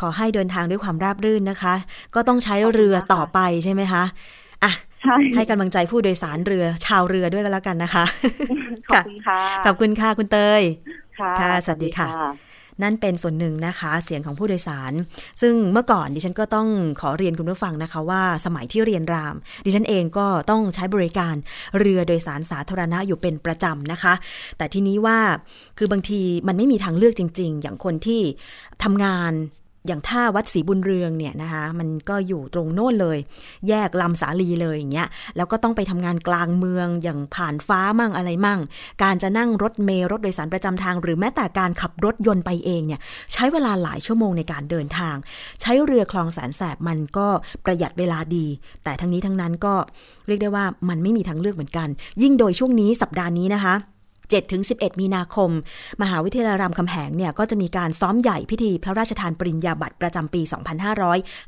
ขอให้เดินทางด้วยความราบรื่นนะคะ ก็ต้องใช้เรือต่อไปใช่ไหมคะอะใช่ให้กำลังใจผู้โดยสารเรือชาวเรือด้วยกันแล้วกันนะคะ ขอบคุณค่ะ ขอบคุณค่ะคุณเตย ค่ะค่ะสวัสดีค่ะ นั่นเป็นส่วนหนึ่งนะคะ เสียงของผู้โดยสาร ซึ่งเมื่อก่อนดิฉันก็ต้องขอเรียนคุณผู้ฟังนะคะว่าสมัยที่เรียนราม ดิฉันเองก็ต้องใช้บริการเรือโดยสารสาธารณะอยู่เป็นประจำนะคะ แต่ทีนี้ว่าคือบางทีมันไม่มีทางเลือกจริง ๆ อย่างคนที่ทำงาน อย่างท่าวัดศรีบุญเรืองเนี่ยนะคะ มันก็อยู่ตรงโน่นเลย แยกลำสาลีเลยอย่างเงี้ย แล้วก็ต้องไปทำงานกลางเมืองอย่างผ่านฟ้ามั่งอะไรมั่ง การจะนั่งรถเมล์รถโดยสารประจำทาง หรือแม้แต่การขับรถยนต์ไปเองเนี่ย ใช้เวลาหลายชั่วโมงในการเดินทาง ใช้เรือคลองแสนแสบมันก็ประหยัดเวลาดี แต่ทั้งนี้ทั้งนั้นก็เรียกได้ว่ามันไม่มีทางเลือกเหมือนกัน ยิ่งโดยช่วงนี้สัปดาห์นี้นะคะ 7ถึง11 มีนาคม มหาวิทยาลัยรามคำแหงเนี่ยก็จะมีการซ้อมใหญ่พิธีพระราชทานปริญญาบัตรประจำปี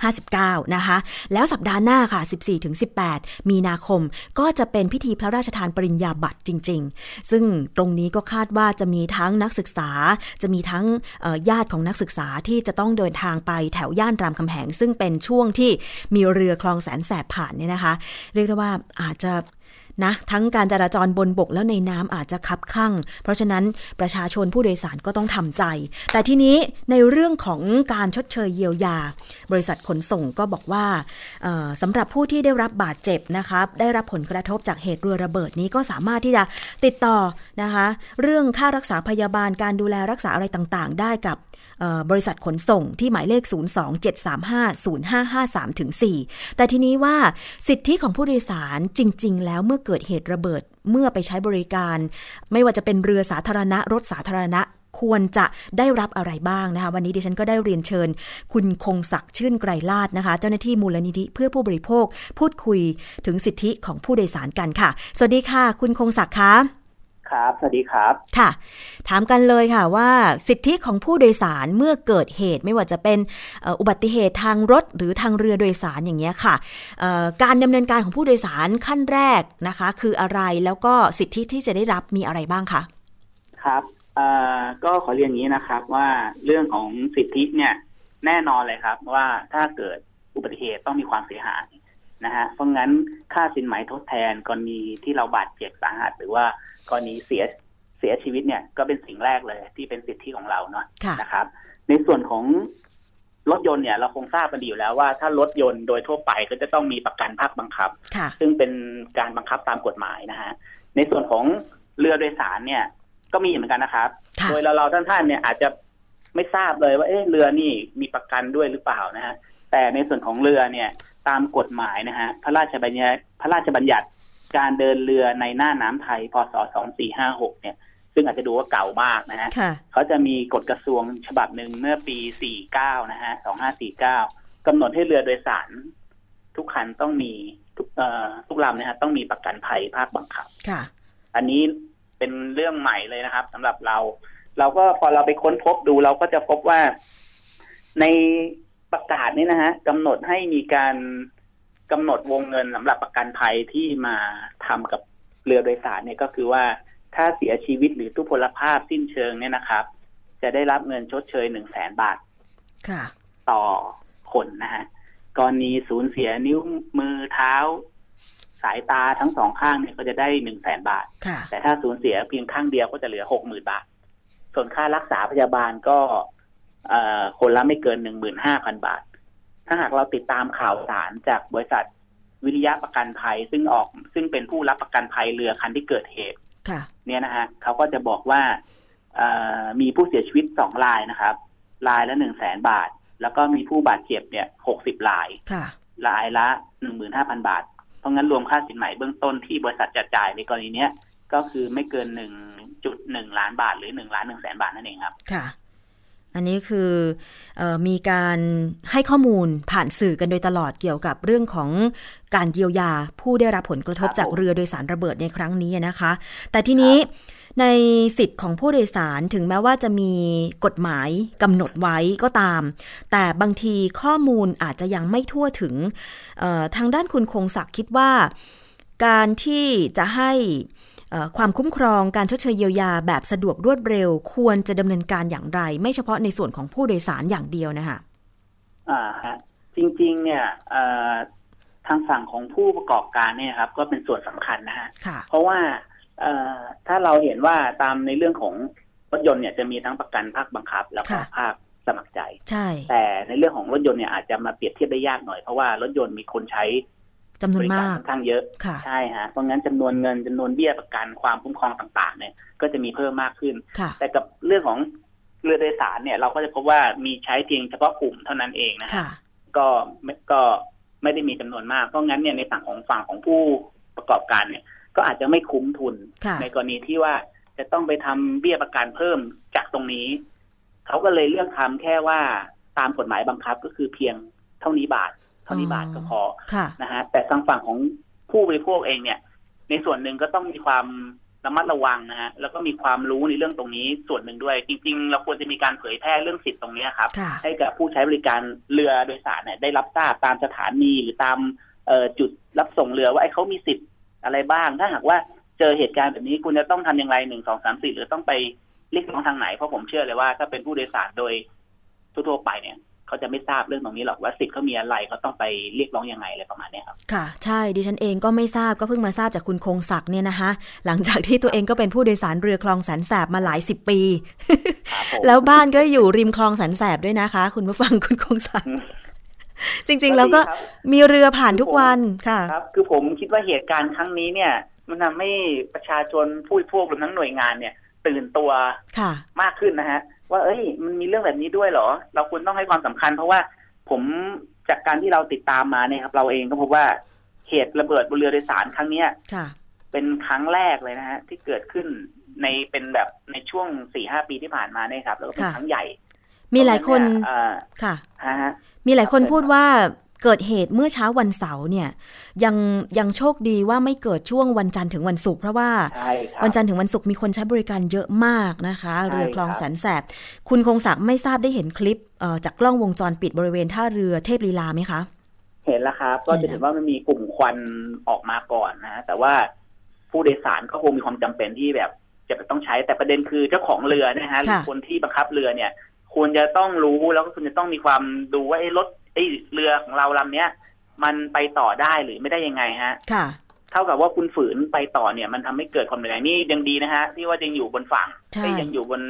2559 นะคะ แล้วสัปดาห์หน้าค่ะ 14ถึง18 มีนาคมก็จะเป็นพิธีพระราชทานปริญญาบัตรจริง ๆ ซึ่งตรงนี้ก็คาดว่าจะมีทั้งนักศึกษา จะมีทั้งญาติของนักศึกษาที่จะต้องเดินทางไปแถวย่านรามคำแหง ซึ่งเป็นช่วงที่มีเรือคลองแสนแสบผ่านเนี่ยนะคะ เรียกได้ว่าอาจจะ นะทั้งการจราจรบนบกแล้วในน้ำอาจจะคับข้างเพราะฉะนั้นประชาชนผู้โดยสารก็ต้องทำใจ แต่ทีนี้ในเรื่องของการชดเชยเยียวยา บริษัทขนส่งก็บอกว่าเอ่อสำหรับผู้ที่ได้รับบาดเจ็บนะครับได้รับผลกระทบจากเหตุเรือระเบิดนี้ก็สามารถที่จะติดต่อนะคะ เรื่องค่ารักษาพยาบาลการดูแลรักษาอะไรต่างๆ ได้กับ บริษัทขนส่งที่หมายเลข 027350553ถึง4แต่ทีนี้ว่าสิทธิของผู้โดยสารจริง ๆ แล้วเมื่อเกิดเหตุระเบิดเมื่อไปใช้บริการ ไม่ว่าจะเป็นเรือสาธารณะรถสาธารณะควรจะได้รับอะไรบ้างนะคะ วันนี้ดิฉันก็ได้เรียนเชิญ คุณคงศักดิ์ชื่นไกรลาดนะคะ เจ้าหน้าที่มูลนิธิเพื่อผู้บริโภค พูดคุยถึงสิทธิของผู้โดยสารกันค่ะ สวัสดีค่ะ คุณคงศักดิ์คะ ครับ สวัสดีครับ ค่ะ ถามกันเลยค่ะว่าสิทธิของผู้โดยสารเมื่อเกิดเหตุไม่ว่าจะเป็นเอ่ออุบัติเหตุทางรถหรือทางเรือโดยสารอย่างเงี้ยค่ะเอ่อการดำเนินการของผู้โดยสารขั้นแรกนะคะ คืออะไรแล้วก็สิทธิที่จะได้รับมีอะไรบ้างคะ ครับเอ่อก็ขอเรียนอย่างนี้นะครับว่าเรื่องของสิทธิเนี่ยแน่นอนเลยครับว่าถ้าเกิดอุบัติเหตุต้องมีความเสียหายนะฮะเพราะงั้นค่าสินไหมทดแทนกรณีที่เราบาดเจ็บสาหัสหรือว่า กรณีเสียเสียชีวิตเนี่ยก็เป็นสิ่งแรกเลยที่เป็นสิทธิของเราเนาะค่ะนะครับ ในส่วนของรถยนต์เนี่ยเราคงทราบกันดีอยู่แล้วว่าถ้ารถยนต์โดยทั่วไปก็จะต้องมีประกันภาคบังคับค่ะซึ่งเป็นการบังคับตามกฎหมายนะฮะในส่วนของเรือโดยสารเนี่ย ก็มีเหมือนกันนะครับค่ะโดยเราเราท่านท่านๆเนี่ยอาจจะไม่ทราบเลยว่าเอ๊ะเรือนี่มีประกันด้วยหรือเปล่านะฮะแต่ในส่วนของเรือเนี่ยตามกฎหมายนะฮะพระราชบัญญัติพระราชบัญญัติ การเดินเรือในหน้าน้ำไทยพศ2456เนี่ย ซึ่งอาจจะดูว่าเก่ามากนะฮะค่ะเขาจะมีกฎกระทรวงฉบับหนึ่งเมื่อปี49นะฮะ2549กำหนดให้เรือโดยสาร ทุกคันต้องมีทุกเอ่อทุกลำนะฮะต้องมีประกันภัยภาคบังคับค่ะ อันนี้เป็นเรื่องใหม่เลยนะครับสำหรับเรา เราก็พอเราไปค้นพบดูเราก็จะพบว่าในประกาศนี้นะฮะกำหนดให้มีการ กำหนดวงเงินสำหรับประกันภัยที่มาทำกับเรือโดยสารเนี่ยก็คือว่าถ้าเสียชีวิตหรือทุพพลภาพสิ้นเชิงเนี่ยนะครับ จะได้รับเงินชดเชยหนึ่งแสนบาทค่ะต่อคนนะฮะกรณีสูญเสียนิ้วมือเท้า สายตาทั้งสองข้างเนี่ยก็จะได้หนึ่งแสนบาทค่ะแต่ถ้าสูญเสียเพียงข้างเดียวก็จะเหลือหกหมื่นบาท ส่วนค่ารักษาพยาบาลก็เอ่อคนละไม่เกินหนึ่งหมื่นห้าพันบาท ถ้าหากเราติดตามข่าวสารจากบริษัทวิริยะประกันภัยซึ่งออกซึ่งเป็นผู้รับประกันภัยเรือคันที่เกิดเหตุค่ะเนี่ยนะฮะเขาก็จะบอกว่าเอ่อมีผู้เสียชีวิตสองรายนะครับรายละหนึ่งแสนบาท แล้วก็มีผู้บาดเจ็บเนี่ยหกสิบรายค่ะรายละหนึ่งหมื่นห้าพันบาท เพราะงั้นรวมค่าสินไหมเบื้องต้นที่บริษัทจะจ่ายในกรณีเนี้ยก็คือไม่เกินหนึ่งจุดหนึ่งล้านบาทหรือหนึ่งล้านหนึ่งแสนบาทนั่นเองครับ ค่ะ อันนี้คือเออมีการให้ข้อมูลผ่านสื่อกันโดยตลอดเกี่ยวกับเรื่องของการเยียวยาผู้ได้รับผลกระทบครับจากผมเรือโดยสารระเบิดในครั้งนี้นะคะ แต่ทีนี้ในสิทธิ์ของผู้โดยสารถึงแม้ว่าจะมีกฎหมายกำหนดไว้ก็ตาม แต่บางทีข้อมูลอาจจะยังไม่ทั่วถึงเอ่อทางด้านคุณคงศักดิ์คิดว่า การที่จะให้เอ่อ ความคุ้มครองการชดเชยเยียวยาแบบสะดวกรวดเร็ว ควรจะดำเนินการอย่างไร ไม่เฉพาะในส่วนของผู้โดยสารอย่างเดียวนะคะอ่าฮะจริงๆ เนี่ยเอ่อทางฝั่งของผู้ประกอบการเนี่ยครับ ก็เป็นส่วนสำคัญนะฮะค่ะเพราะว่าเอ่อถ้าเราเห็นว่าตามในเรื่องของรถยนต์เนี่ยจะมีทั้งประกันภาคบังคับ แล้วก็ค่ะภาคสมัครใจ ใช่ แต่ในเรื่องของรถยนต์เนี่ยอาจจะมาเปรียบเทียบได้ยากหน่อยเพราะว่ารถยนต์มีคนใช้ จำนวบนริการมากค่อนข้างเยอะค่ะใช่ฮะเพราะงั้นจำนวนเงินจำนวนเบี้ยประกันความคุ้มครองต่าง ๆ เนี่ย ก็จะมีเพิ่มมากขึ้นค่ะแต่กับเรื่องของเรือโดยสารเนี่ย เราก็จะพบว่ามีใช้เพียงเฉพาะกลุ่มเท่านั้นเองนะฮะค่ะก็ไม่ก็ไม่ได้มีจำนวนมากเพราะงั้นเนี่ยในฝั่งของฝั่งของผู้ประกอบการเนี่ย ก็อาจจะไม่คุ้มทุนค่ะในกรณีที่ว่าจะต้องไปทำเบี้ยประกันเพิ่มจากตรงนี้เขาก็เลยเลือกทำแค่ว่าตามกฎหมายบังคับก็คือเพียงเท่านี้บาทเท่านี้บาทก็พอค่ะนะฮะแต่ทางฝั่งของผู้บริโภคเองเนี่ย ในส่วนหนึ่งก็ต้องมีความระมัดระวังนะฮะแล้วก็มีความรู้ในเรื่องตรงนี้ส่วนหนึ่งด้วย จริง ๆ เราควรจะมีการเผยแพร่เรื่องสิทธิ์ตรงนี้ครับค่ะให้กับผู้ใช้บริการเรือโดยสารเนี่ยได้รับทราบตามสถานีหรือตามเอ่อจุดรับส่งเรือว่าไอ้เขามีสิทธิ์อะไรบ้าง ถ้าหากว่าเจอเหตุการณ์แบบนี้คุณจะต้องทำอย่างไรหนึ่งสองสามสี่หรือต้องไปเรียกร้องทางไหนเพราะผมเชื่อเลยว่าถ้าเป็นผู้โดยสารโดยทั่วๆไปเนี่ย เขาจะไม่ทราบเรื่องตรงนี้หรอกว่าสิทธิ์เขามีอะไรเขาต้องไปเรียกร้องยังไงอะไรประมาณเนี้ยครับค่ะ ใช่ดิฉันเองก็ไม่ทราบก็เพิ่งมาทราบจากคุณคงศักดิ์เนี่ยนะคะหลังจากที่ตัวเองก็เป็นผู้โดยสารเรือคลองแสนแสบมาหลายสิบปีครับผมแล้วบ้านก็อยู่ริมคลองแสนแสบด้วยนะคะ คุณผู้ฟังคุณคงศักดิ์อืมจริง ๆ แล้วก็ดีครับมีเรือผ่านทุกวันค่ะครับ คือผมคิดว่าเหตุการณ์ครั้งนี้เนี่ย มันทำให้ประชาชนผู้บริโภครวมทั้งหน่วยงานเนี่ย ตื่นตัวค่ะมากขึ้นนะฮะ ว่า เอ้ย มันมีเรื่องแบบนี้ด้วยเหรอ เราควรต้องให้ความสำคัญ เพราะว่าผมจากการที่เราติดตามมาเนี่ยครับ เราเองก็พบว่าเหตุระเบิดบนเรือโดยสารครั้งเนี้ยค่ะเป็นครั้งแรกเลยนะฮะที่เกิดขึ้นในเป็นแบบในช่วงสี่ห้าปีที่ผ่านมาเนี่ยครับ แล้วก็เป็นค่ะครั้งใหญ่ มีหลายคนเพระฉะเยเอ่อค่ะฮะฮะมีหลายคนครับพูดว่า เกิดเหตุเมื่อเช้าวันเสาร์เนี่ยยังยังโชคดีว่าไม่เกิดช่วงวันจันทร์ถึงวันศุกร์เพราะว่าใช่ครับวันจันทร์ถึงวันศุกร์มีคนใช้บริการเยอะมากนะคะใช่เรือคลองครับแสนแสบ คุณคงศักดิ์ไม่ทราบได้เห็นคลิปเอ่อจากกล้องวงจรปิดบริเวณท่าเรือเทพลีลาไหมคะเห็นแล้วครับ ก็จะเห็นว่ามันมีกลุ่มควันออกมาก่อนนะฮะแต่ว่าผู้โดยสารก็คงมีความจำเป็นที่แบบจะต้องใช้แต่ประเด็นคือเจ้าของเรือนะฮะหรือค่ะคนที่บังคับเรือเนี่ยควรจะต้องรู้แล้วก็ควรจะต้องมีความดูว่าไอ้รถไอ้ เรือของเราลำเนี้ย มันไปต่อได้หรือไม่ได้ยังไงฮะ ค่ะ เท่ากับว่าคุณฝืนไปต่อเนี่ย มันทำให้เกิดความรุนแรงนี่ยังดีนะฮะ ที่ว่ายังอยู่บนฝั่งใช่ไม่ยังอยู่บน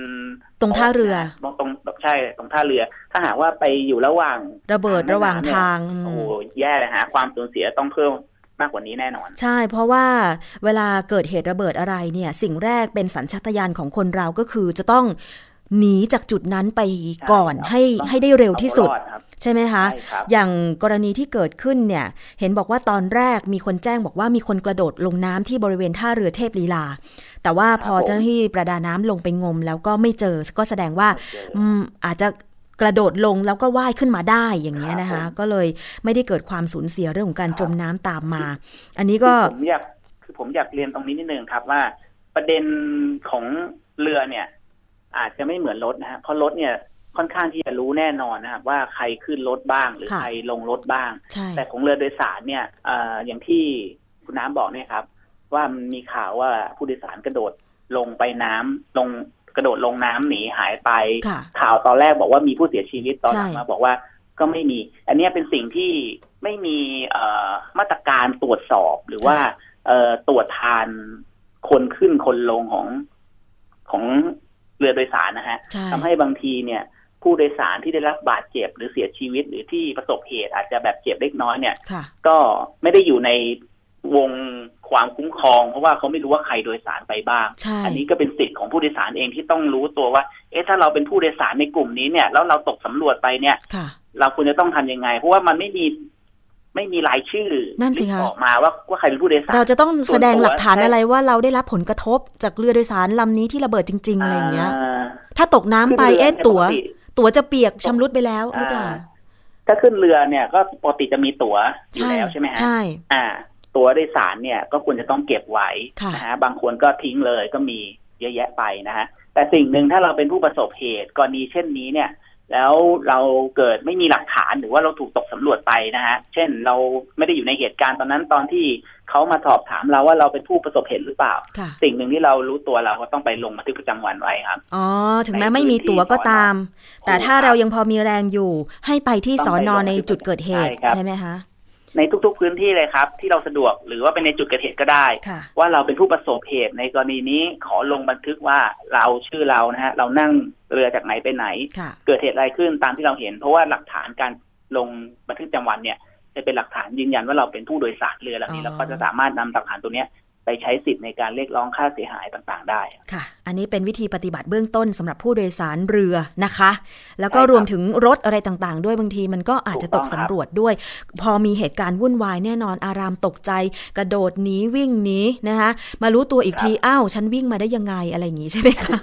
ตรงท่าเรือตรงตรงใช่ตรงท่าเรือ ถ้าหากว่าไปอยู่ระหว่าง ระเบิดระหว่างทางโอ้โหแย่เลยฮะ ความสูญเสียต้องเพิ่มมากกว่านี้แน่นอน ใช่เพราะว่าเวลาเกิดเหตุระเบิดอะไรเนี่ย สิ่งแรกเป็นสัญชาตญาณของคนเราก็คือจะต้อง หนีจากจุดนั้นไปก่อนใช่ครับให้ต้องให้ได้เร็วที่สุดเอาตัวรอดครับใช่ไหมคะใช่ครับอย่างกรณีที่เกิดขึ้นเนี่ย เห็นบอกว่าตอนแรกมีคนแจ้งบอกว่ามีคนกระโดดลงน้ำที่บริเวณท่าเรือเทพลีลา แต่ว่าพอครับผมเจ้าหน้าที่ประดาน้ำลงไปงม แล้วก็ไม่เจอก็แสดงว่าอืมอาจจะกระโดดลงแล้วก็ว่ายขึ้นมาได้อย่างเงี้ยนะคะ ก็เลยไม่ได้เกิดความสูญเสียเรื่องของการจมน้ำตามมา อันนี้ก็ผมอยากคือผมอยากเรียนตรงนี้นิดนึงครับว่า ประเด็นของเรือเนี่ย อาจจะไม่เหมือนรถนะฮะเพราะรถเนี่ยค่อนข้างที่จะรู้แน่นอนนะครับว่าใครขึ้นรถบ้างหรือค่ะใครลงรถบ้างใช่แต่ของเรือโดยสารเนี่ยเอ่ออย่างที่คุณน้ำบอกเนี่ยครับ ว่ามันมีข่าวว่าผู้โดยสารกระโดดลงไปน้ำลงกระโดดลงน้ำหนีหายไปค่ะข่าวตอนแรกบอกว่ามีผู้เสียชีวิตตอนหลังใช่มาบอกว่าก็ไม่มี อันเนี้ยเป็นสิ่งที่ไม่มีเอ่อมาตรการตรวจสอบหรือว่าเอ่อตรวจทานคนขึ้นคนลงของของ เรือโดยสารนะฮะใช่ทำให้บางทีเนี่ยผู้โดยสารที่ได้รับบาดเจ็บหรือเสียชีวิตหรือที่ประสบเหตุอาจจะแบบเจ็บเล็กน้อยเนี่ยค่ะก็ไม่ได้อยู่ในวงความคุ้มครอง เพราะว่าเขาไม่รู้ว่าใครโดยสารไปบ้างใช่อันนี้ก็เป็นสิทธิ์ของผู้โดยสารเองที่ต้องรู้ตัวว่า เอ๊ะถ้าเราเป็นผู้โดยสารในกลุ่มนี้เนี่ยแล้วเราตกสำรวจไปเนี่ยค่ะเราควรจะต้องทำยังไง เพราะว่ามันไม่มี ไม่มีรายชื่อนั่นสิคะออกมาว่าว่าใครเป็นผู้โดยสารเราจะต้องแสดงหลักฐานส่วนตัวอะไรว่าเราได้รับผลกระทบจากเรือโดยสารลำนี้ที่ระเบิดจริง ๆ อะไรอย่างเงี้ยาถ้าตกน้ำไปขึ้นรือเอ๊ะนี่ยตั๋วปกติตั๋วจะเปียกชำรุดไปแล้วหรือเปล่าอ่าถ้าขึ้นเรือเนี่ยก็ปกติจะมีตั๋วอยู่แล้วใช่ไหมฮะใช่ อ่า ตั๋วโดยสารเนี่ยก็ควรจะต้องเก็บไว้ค่ะนะฮะบางคนก็ทิ้งเลยก็มีเยอะแยะไปนะฮะแต่สิ่งหนึ่งถ้าเราเป็นผู้ประสบเหตุกรณีเช่นนี้เนี่ย แล้วเราเกิดไม่มีหลักฐานหรือว่าเราถูกตกสำรวจไปนะฮะ เช่นเราไม่ได้อยู่ในเหตุการณ์ตอนนั้นตอนที่เขามาสอบถามเราว่าเราเป็นผู้ประสบเหตุหรือเปล่าค่ะสิ่งหนึ่งที่เรารู้ตัวเราก็ต้องไปลงบันทึกประจำวันไว้ครับ อ๋อ ถึงแม้ไม่มีตั๋วก็ตาม แต่ถ้าเรายังพอมีแรงอยู่ ให้ไปที่ต้องสไปอนอลงในจุดเกิดเหตุใช่ครับใช่ไหมคะ ในทุกๆพื้นที่เลยครับ ที่เราสะดวกหรือว่าเป็นในจุดเกิดเหตุก็ได้ค่ะว่าเราเป็นผู้ประสบเหตุในกรณีนี้ขอลงบันทึกว่าเราชื่อเรานะฮะเรานั่งเรือจากไหนไปไหนค่ะเกิดเหตุอะไรขึ้นตามที่เราเห็น เพราะว่าหลักฐานการลงบันทึกประจำวันเนี่ย จะเป็นหลักฐานยืนยันว่าเราเป็นผู้โดยสารเรือลำนี้อ๋อแล้วก็จะสามารถนำหลักฐานตัวเนี้ย ไปใช้สิทธิ์ในการเรียกร้องค่าเสียหายต่างๆ ได้ค่ะ อันนี้เป็นวิธีปฏิบัติเบื้องต้นสำหรับผู้โดยสารเรือนะคะ แล้วก็ใช่ครับรวมถึงรถอะไรต่างๆ ด้วยบางทีมันก็อาจจะตกถูกต้องครับสำรวจด้วย พอมีเหตุการณ์วุ่นวายแน่นอนอารามตกใจ กระโดดหนีวิ่งหนีนะคะมารู้ตัวอีกทีอ้าวฉันวิ่งมาได้ยังไงอะไรอย่างงี้ใช่ไหมคะ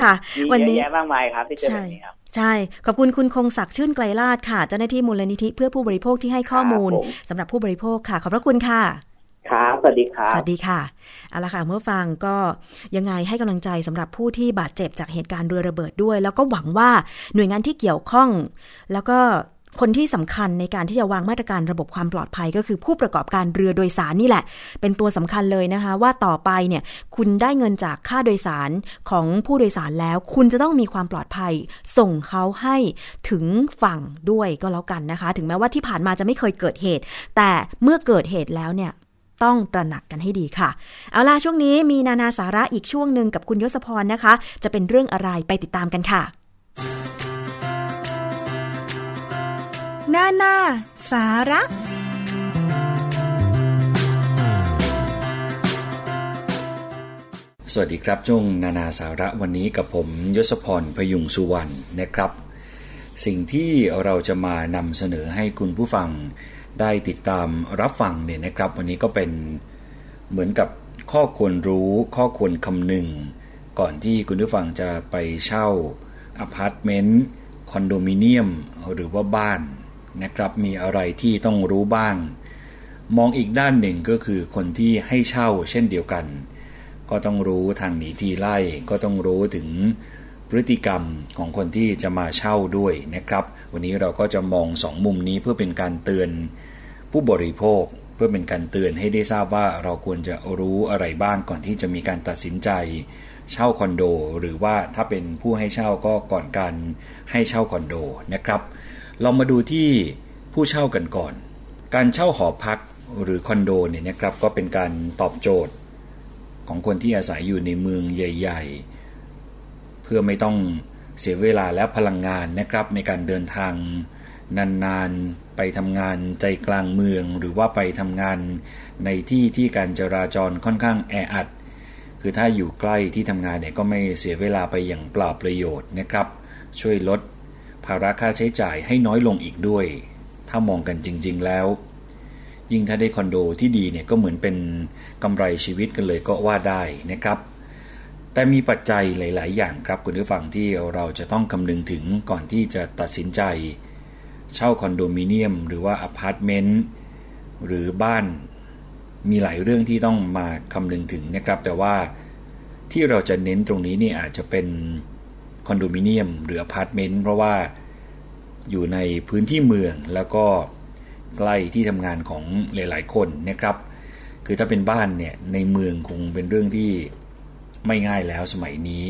ค่ะมีวันเยอะนี้แยะมากมายครับที่เจอแบบนี้ครับใช่ ขอบคุณคุณคงศักดิ์ชื่นไกลลาดค่ะ เจ้าหน้าที่มูลนิธิเพื่อผู้บริโภคที่ให้ข้อมูลครับผมสำหรับผู้บริโภคค่ะ ขอบพระคุณค่ะ ครับสวัสดีครับสวัสดีค่ะเอาละค่ะเมื่อฟังก็ยังไงให้กำลังใจสำหรับผู้ที่บาดเจ็บจากเหตุการณ์เรือระเบิดด้วย แล้วก็หวังว่าหน่วยงานที่เกี่ยวข้อง แล้วก็คนที่สำคัญในการที่จะวางมาตรการระบบความปลอดภัย ก็คือผู้ประกอบการเรือโดยสารนี่แหละ เป็นตัวสำคัญเลยนะคะ ว่าต่อไปเนี่ยคุณได้เงินจากค่าโดยสารของผู้โดยสารแล้ว คุณจะต้องมีความปลอดภัย ส่งเขาให้ถึงฝั่งด้วยก็แล้วกันนะคะ ถึงแม้ว่าที่ผ่านมาจะไม่เคยเกิดเหตุ แต่เมื่อเกิดเหตุแล้วเนี่ย ต้องตระหนักกันให้ดีค่ะ เอาล่ะช่วงนี้มีนานาสาระอีกช่วงหนึ่งกับคุณยศพรนะคะ จะเป็นเรื่องอะไรไปติดตามกันค่ะ นานาสาระสวัสดีครับช่วงนานาสาระวันนี้กับผมยศพรพยุงสุวรรณนะครับ สิ่งที่เราจะมานำเสนอให้คุณผู้ฟัง ได้ติดตามรับฟังเนี่ยนะครับ วันนี้ก็เป็นเหมือนกับข้อควรรู้ข้อควรคำนึง ก่อนที่คุณผู้ฟังจะไปเช่าอพาร์ตเมนต์คอนโดมิเนียมหรือว่าบ้านนะครับ มีอะไรที่ต้องรู้บ้าง มองอีกด้านหนึ่งก็คือคนที่ให้เช่าเช่นเดียวกัน ก็ต้องรู้ทางหนีทีไล่ก็ต้องรู้ถึงพฤติกรรมของคนที่จะมาเช่าด้วยนะครับ วันนี้เราก็จะมองสองมุมนี้เพื่อเป็นการเตือน ผู้บริโภคเพื่อเป็นการเตือนให้ได้ทราบว่าเราควรจะรู้อะไรบ้างก่อนที่จะมีการตัดสินใจ เช่าคอนโด หรือว่าถ้าเป็นผู้ให้เช่าก็ก่อนการให้เช่าคอนโดนะครับเรามาดูที่ผู้เช่ากันก่อน การเช่าหอพักหรือคอนโดเนี่ยนะครับก็เป็นการตอบโจทย์ ของคนที่อาศัยอยู่ในเมืองใหญ่ ๆ เพื่อไม่ต้องเสียเวลาและพลังงานนะครับในการเดินทาง นานๆ ไปทำงานใจกลางเมือง หรือว่าไปทำงานในที่ที่การจราจรค่อนข้างแออัด คือถ้าอยู่ใกล้ที่ทำงานเนี่ยก็ไม่เสียเวลาไปอย่างเปล่าประโยชน์นะครับ ช่วยลดภาระค่าใช้จ่ายให้น้อยลงอีกด้วย ถ้ามองกันจริง ๆ แล้ว ยิ่งถ้าได้คอนโดที่ดีเนี่ยก็เหมือนเป็นกำไรชีวิตกันเลยก็ว่าได้นะครับแต่มีปัจจัยหลาย ๆ อย่างครับคุณผู้ฟังที่เราจะต้องคำนึงถึงก่อนที่จะตัดสินใจ เช่าคอนโดมิเนียม หรือว่าอพาร์ตเมนต์หรือบ้านมีหลายเรื่องที่ต้องมาคำนึงถึงนะครับ แต่ว่าที่เราจะเน้นตรงนี้นี่อาจจะเป็นคอนโดมิเนียมหรืออพาร์ตเมนต์เพราะว่าอยู่ในพื้นที่เมืองแล้วก็ใกล้ที่ทำงานของหลาย ๆ คนนะครับ คือถ้าเป็นบ้านเนี่ยในเมืองคงเป็นเรื่องที่ไม่ง่ายแล้วสมัยนี้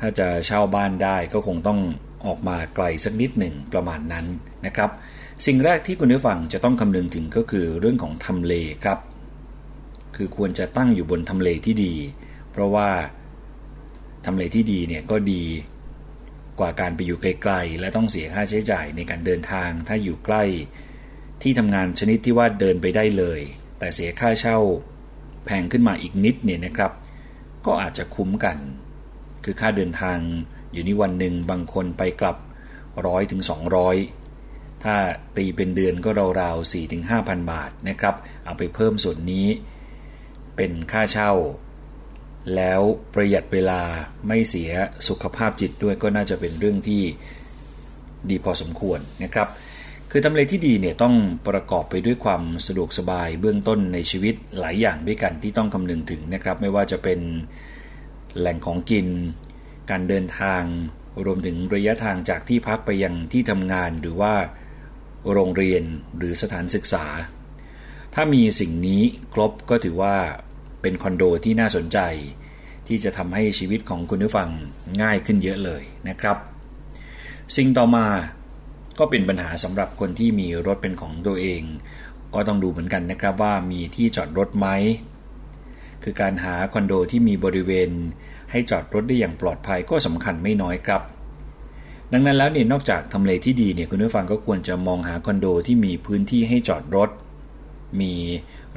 ถ้าจะเช่าบ้านได้ก็คงต้อง ออกมาไกลสักนิดหนึ่งประมาณนั้นนะครับ สิ่งแรกที่คุณผู้ฟังจะต้องคำนึงถึงก็คือเรื่องของทำเลครับ คือควรจะตั้งอยู่บนทำเลที่ดี เพราะว่าทำเลที่ดีเนี่ยก็ดีกว่าการไปอยู่ไกลๆ และต้องเสียค่าใช้จ่ายในการเดินทางถ้าอยู่ใกล้ ที่ทำงานชนิดที่ว่าเดินไปได้เลย แต่เสียค่าเช่าแพงขึ้นมาอีกนิดเนี่ยนะครับ ก็อาจจะคุ้มกัน คือค่าเดินทาง อยู่นี่วันหนึ่งบางคนไปกลับร้อยถึง200ถ้าตีเป็นเดือนก็ราวๆ4ถึง5,000บาทนะครับ เอาไปเพิ่มส่วนนี้ เป็นค่าเช่า แล้วประหยัดเวลาไม่เสียสุขภาพจิตด้วยก็น่าจะเป็นเรื่องที่ดีพอสมควรนะครับ คือทำเลที่ดีเนี่ยต้องประกอบไปด้วยความสะดวกสบายเบื้องต้นในชีวิตหลายอย่างด้วยกันที่ต้องคำนึงถึงนะครับ ไม่ว่าจะเป็นแหล่งของกิน การเดินทาง รวมถึงระยะทางจากที่พักไปยังที่ทำงานหรือว่า โรงเรียนหรือสถานศึกษา ถ้ามีสิ่งนี้ครบก็ถือว่าเป็นคอนโดที่น่าสนใจ ที่จะทำให้ชีวิตของคุณผู้ฟังง่ายขึ้นเยอะเลยนะครับ สิ่งต่อมาก็เป็นปัญหาสำหรับคนที่มีรถเป็นของตัวเอง ก็ต้องดูเหมือนกันนะครับว่ามีที่จอดรถไหม คือการหาคอนโดที่มีบริเวณ ให้จอดรถได้อย่างปลอดภัยก็สำคัญไม่น้อยครับ ดังนั้นแล้วเนี่ยนอกจากทำเลที่ดีเนี่ยคุณผู้ฟังก็ควรจะมองหาคอนโดที่มีพื้นที่ให้จอดรถ มี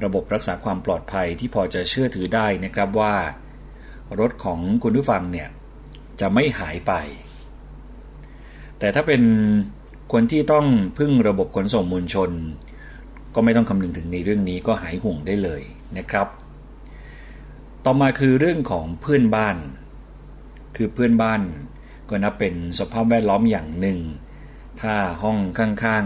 ระบบรักษาความปลอดภัยที่พอจะเชื่อถือได้นะครับว่า รถของคุณผู้ฟังเนี่ยจะไม่หายไป แต่ถ้าเป็นคนที่ต้องพึ่งระบบขนส่งมวลชน ก็ไม่ต้องคำนึงถึงในเรื่องนี้ก็หายห่วงได้เลยนะครับ ต่อมาคือเรื่องของเพื่อนบ้าน คือเพื่อนบ้านก็นับเป็นสภาพแวดล้อมอย่างหนึ่ง ถ้าห้องข้าง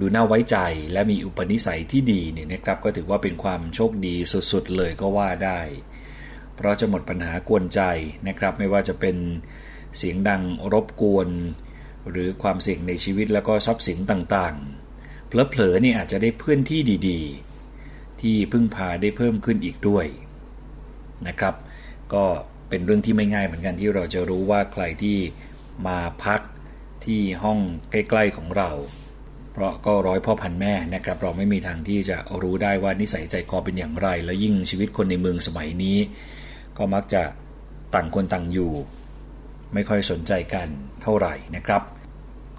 ดูน่าไว้ใจและมีอุปนิสัยที่ดีเนี่ยนะครับ ก็ถือว่าเป็นความโชคดีสุดๆเลยก็ว่าได้ เพราะจะหมดปัญหากวนใจนะครับ ไม่ว่าจะเป็นเสียงดังรบกวน หรือความเสี่ยงในชีวิตแล้วก็ทรัพย์สินต่างๆเพลอๆนี่อาจจะได้เพื่อนที่ดีๆ ที่พึ่งพาได้เพิ่มขึ้นอีกด้วย นะครับ ก็เป็นเรื่องที่ไม่ง่ายเหมือนกันที่เราจะรู้ว่าใครที่มาพักที่ห้องใกล้ ๆของเรา เพราะก็ร้อยพ่อพันแม่นะครับ เราไม่มีทางที่จะรู้ได้ว่านิสัยใจคอเป็นอย่างไร แล้วยิ่งชีวิตคนในเมืองสมัยนี้ ก็มักจะต่างคนต่างอยู่ ไม่ค่อยสนใจกันเท่าไหร่นะครับ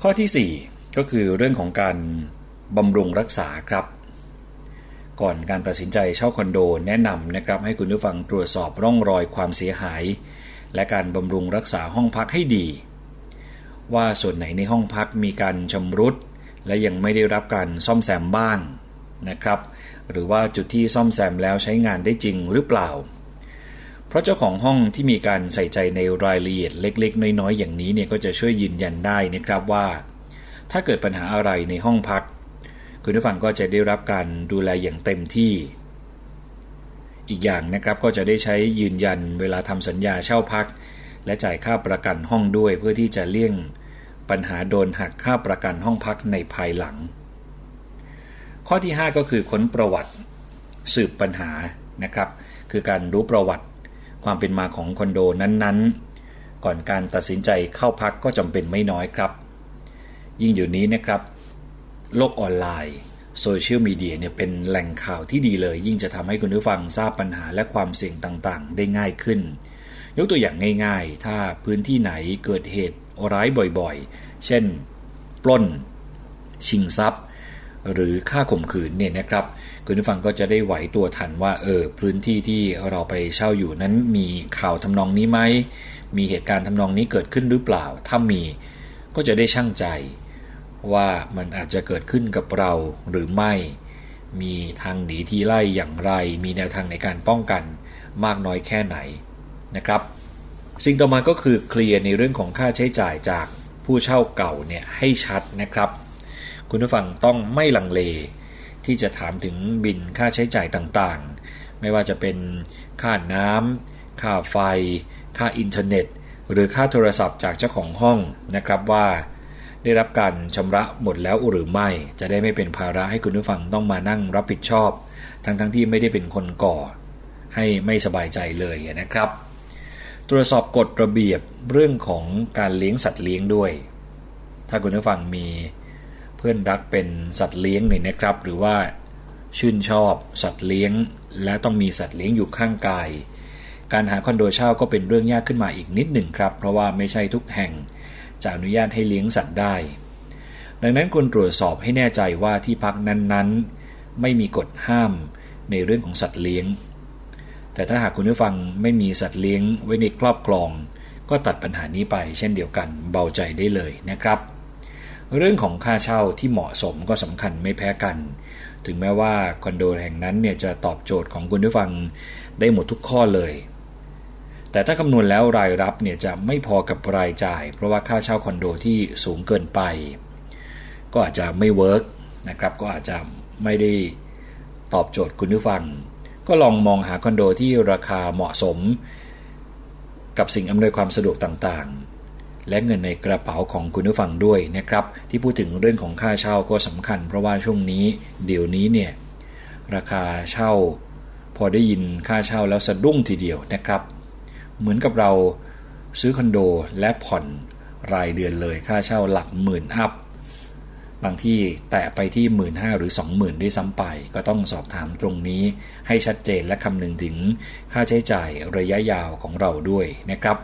ข้อที่ 4 ก็คือเรื่องของการบำรุงรักษาครับ ก่อนการตัดสินใจเช่าคอนโด แนะนำนะครับให้คุณผู้ฟังตรวจสอบร่องรอยความเสียหาย และการบำรุงรักษาห้องพักให้ดี ว่าส่วนไหนในห้องพักมีการชำรุด และยังไม่ได้รับการซ่อมแซมบ้างนะครับ หรือว่าจุดที่ซ่อมแซมแล้วใช้งานได้จริงหรือเปล่า เพราะเจ้าของห้องที่มีการใส่ใจในรายละเอียดเล็ก ๆ น้อยๆ อย่างนี้เนี่ยก็จะช่วยยืนยันได้นะครับว่า ถ้าเกิดปัญหาอะไรในห้องพัก คุณผู้ฟังก็จะได้รับการดูแลอย่างเต็มที่ อีกอย่างนะครับก็จะได้ใช้ยืนยันเวลาทำสัญญาเช่าพัก และจ่ายค่าประกันห้องด้วยเพื่อที่จะเลี่ยงปัญหาโดนหักค่าประกันห้องพักในภายหลัง ข้อที่ 5 ก็คือค้นประวัติสืบปัญหานะครับ คือการรู้ประวัติความเป็นมาของคอนโดนั้นๆ ก่อนการตัดสินใจเข้าพักก็จำเป็นไม่น้อยครับ ยิ่งอยู่นี้นะครับ โลกออนไลน์โซเชียลมีเดียเนี่ยเป็นแหล่งข่าวที่ดีเลย ยิ่งจะทำให้คุณผู้ฟังทราบปัญหาและความเสี่ยงต่างๆ ได้ง่ายขึ้น ยกตัวอย่างง่ายๆ ถ้าพื้นที่ไหนเกิดเหตุร้ายบ่อยๆ เช่น ปล้น ชิงทรัพย์ หรือฆ่าข่มขืนเนี่ยนะครับ คุณผู้ฟังก็จะได้ไหวตัวทันว่าเออพื้นที่ที่เราไปเช่าอยู่นั้นมีข่าวทำนองนี้ไหมมีเหตุการณ์ทำนองนี้เกิดขึ้นหรือเปล่า ถ้ามีก็จะได้ช่างใจ ว่ามันอาจจะเกิดขึ้นกับเราหรือไม่ มีทางหนีที่ไล่อย่างไร มีแนวทางในการป้องกันมากน้อยแค่ไหนนะครับ สิ่งต่อมาก็คือเคลียร์ในเรื่องของค่าใช้จ่ายจากผู้เช่าเก่าเนี่ยให้ชัดนะครับ คุณผู้ฟังต้องไม่ลังเล ที่จะถามถึงบินค่าใช้จ่ายต่างๆ ไม่ว่าจะเป็นค่าน้ำค่าไฟ ค่าอินเทอร์เน็ต หรือค่าโทรศัพท์จากเจ้าของห้องนะครับว่า ได้รับการชำระหมดแล้วหรือไม่ จะได้ไม่เป็นภาระให้คุณผู้ฟังต้องมานั่งรับผิดชอบ ทั้งๆทที่ไม่ได้เป็นคนก่อ ให้ไม่สบายใจเลยนะครับ ตรวจสอบกฎระเบียบเรื่องของการเลี้ยงสัตว์เลี้ยงด้วย ถ้าคุณผู้ฟังมีเพื่อนรักเป็นสัตว์เลี้ยงเนี่ยนะครับ หรือว่าชื่นชอบสัตว์เลี้ยง และต้องมีสัตว์เลี้ยงอยู่ข้างกาย การหาคอนโดเช่าก็เป็นเรื่องยากขึ้นมาอีกนิดหนึ่งครับ เพราะว่าไม่ใช่ทุกแห่ง จะอนุญาตให้เลี้ยงสัตว์ได้ ดังนั้นควรตรวจสอบให้แน่ใจว่าที่พักนั้นๆ ไม่มีกฎห้ามในเรื่องของสัตว์เลี้ยง แต่ถ้าหากคุณผู้ฟังไม่มีสัตว์เลี้ยงไว้ในครอบครอง ก็ตัดปัญหานี้ไปเช่นเดียวกันเบาใจได้เลยนะครับ เรื่องของค่าเช่าที่เหมาะสมก็สำคัญไม่แพ้กัน ถึงแม้ว่าคอนโดแห่งนั้นเนี่ยจะตอบโจทย์ของคุณผู้ฟังได้หมดทุกข้อเลย แต่ถ้าคำนวณแล้วรายรับเนี่ยจะไม่พอกับรายจ่าย เพราะว่าค่าเช่าคอนโดที่สูงเกินไป ก็อาจจะไม่เวิร์กนะครับก็อาจจะไม่ได้ตอบโจทย์คุณผู้ฟัง ก็ลองมองหาคอนโดที่ราคาเหมาะสม กับสิ่งอำนวยความสะดวกต่างๆ และเงินในกระเป๋าของคุณผู้ฟังด้วยนะครับ ที่พูดถึงเรื่องของค่าเช่าก็สำคัญ เพราะว่าช่วงนี้เดี๋ยวนี้เนี่ยราคาเช่า พอได้ยินค่าเช่าแล้วสะดุ้งทีเดียวนะครับ เหมือนกับเราซื้อคอนโดและผ่อนรายเดือนเลยค่าเช่าหลักหมื่นอัพ บางที่แตะไปที่หมื่นห้าหรือสองหมื่นด้วยซ้ำไป ก็ต้องสอบถามตรงนี้ให้ชัดเจนและคำนึงถึงค่าใช้จ่ายระยะยาวของเราด้วยนะครับ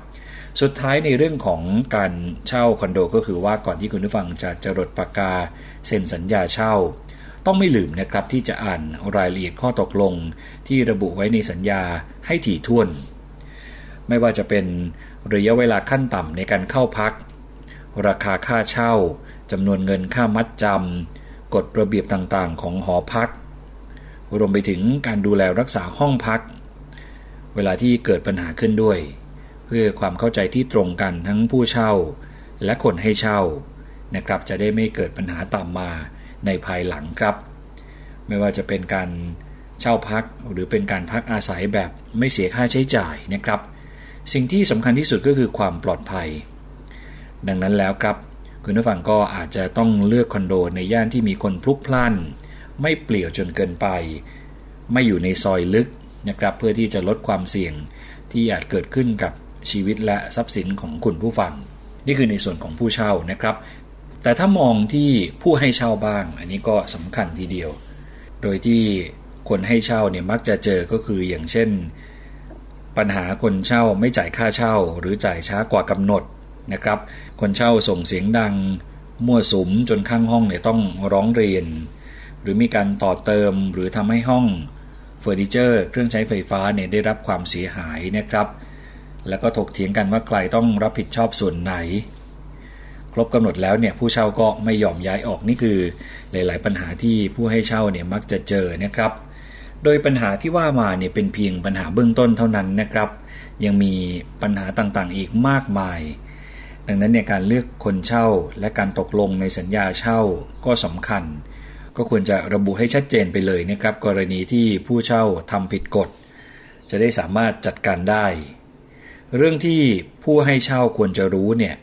สุดท้ายในเรื่องของการเช่าคอนโด ก็คือว่าก่อนที่คุณผู้ฟังจะจรดปากกาเซ็นสัญญาเช่า ต้องไม่ลืมนะครับที่จะอ่านรายละเอียดข้อตกลง ที่ระบุไว้ในสัญญาให้ถี่ถ้วน ไม่ว่าจะเป็นระยะเวลาขั้นต่ำในการเข้าพัก ราคาค่าเช่าจำนวนเงินค่ามัดจำกฎระเบียบต่างๆ ของหอพัก รวมไปถึงการดูแลรักษาห้องพัก เวลาที่เกิดปัญหาขึ้นด้วย เพื่อความเข้าใจที่ตรงกันทั้งผู้เช่า และคนให้เช่านะครับจะได้ไม่เกิดปัญหาตามมาในภายหลังครับ ไม่ว่าจะเป็นการเช่าพักหรือเป็นการพักอาศัยแบบไม่เสียค่าใช้จ่ายนะครับ สิ่งที่สำคัญที่สุดก็คือความปลอดภัย ดังนั้นแล้วครับ คุณผู้ฟังก็อาจจะต้องเลือกคอนโดในย่านที่มีคนพลุกพล่าน ไม่เปลี่ยวจนเกินไป ไม่อยู่ในซอยลึกนะครับเพื่อที่จะลดความเสี่ยงที่อาจเกิดขึ้นกับชีวิตและทรัพย์สินของคุณผู้ฟัง นี่คือในส่วนของผู้เช่านะครับ แต่ถ้ามองที่ผู้ให้เช่าบ้าง อันนี้ก็สำคัญทีเดียว โดยที่คนให้เช่าเนี่ยมักจะเจอก็คืออย่างเช่น ปัญหาคนเช่าไม่จ่ายค่าเช่า หรือจ่ายช้ากว่ากำหนดนะครับ คนเช่าส่งเสียงดัง มั่วสุมจนข้างห้องเนี่ยต้องร้องเรียน หรือมีการต่อเติมหรือทำให้ห้องเฟอร์นิเจอร์ เครื่องใช้ไฟฟ้าเนี่ยได้รับความเสียหายนะครับ แล้วก็ถกเถียงกันว่าใครต้องรับผิดชอบส่วนไหน ครบกำหนดแล้วเนี่ยผู้เช่าก็ไม่ยอมย้ายออกนี่คือ หลาย ๆ ปัญหาที่ผู้ให้เช่าเนี่ยมักจะเจอนะครับ โดยปัญหาที่ว่ามาเนี่ยเป็นเพียงปัญหาเบื้องต้นเท่านั้นนะครับ ยังมีปัญหาต่างๆ อีกมากมาย ดังนั้นเนี่ยการเลือกคนเช่าและการตกลงในสัญญาเช่าก็สำคัญ ก็ควรจะระบุให้ชัดเจนไปเลยนะครับ กรณีที่ผู้เช่าทำผิดกฎ จะได้สามารถจัดการได้ เรื่องที่ผู้ให้เช่าควรจะรู้เนี่ย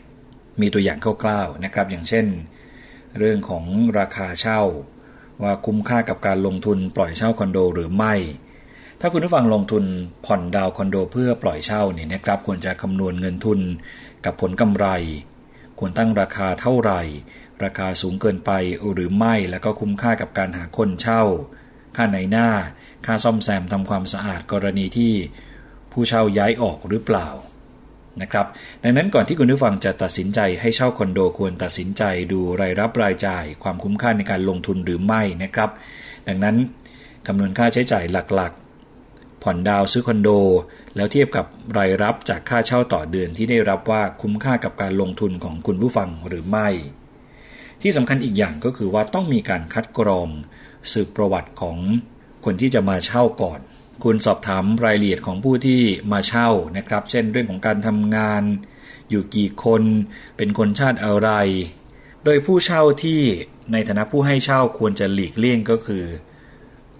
มีตัวอย่างคร่าวๆนะครับ อย่างเช่น เรื่องของราคาเช่า ว่าคุ้มค่ากับการลงทุนปล่อยเช่าคอนโดหรือไม่ ถ้าคุณผู้ฟังลงทุนผ่อนดาวคอนโดเพื่อปล่อยเช่าเนี่ยนะครับควรจะคำนวณเงินทุนกับผลกำไร ควรตั้งราคาเท่าไหร่ ราคาสูงเกินไปหรือไม่แล้วก็คุ้มค่ากับการหาคนเช่า ค่าในหน้า ค่าซ่อมแซมทำความสะอาดกรณีที่ผู้เช่าย้ายออกหรือเปล่า นะครับ ดังนั้นก่อนที่คุณผู้ฟังจะตัดสินใจให้เช่าคอนโดควรตัดสินใจดูรายรับรายจ่าย ความคุ้มค่าในการลงทุนหรือไม่นะครับ ดังนั้นคำนวณค่าใช้จ่ายหลักๆ ผ่อนดาวซื้อคอนโด แล้วเทียบกับรายรับจากค่าเช่าต่อเดือนที่ได้รับว่าคุ้มค่ากับการลงทุนของคุณผู้ฟังหรือไม่ ที่สำคัญอีกอย่างก็คือว่าต้องมีการคัดกรองสืบประวัติของคนที่จะมาเช่าก่อน คุณสอบถามรายละเอียดของผู้ที่มาเช่านะครับ เช่นเรื่องของการทำงาน อยู่กี่คนเป็นคนชาติอะไร โดยผู้เช่าที่ในฐานะผู้ให้เช่าควรจะหลีกเลี่ยงก็คือ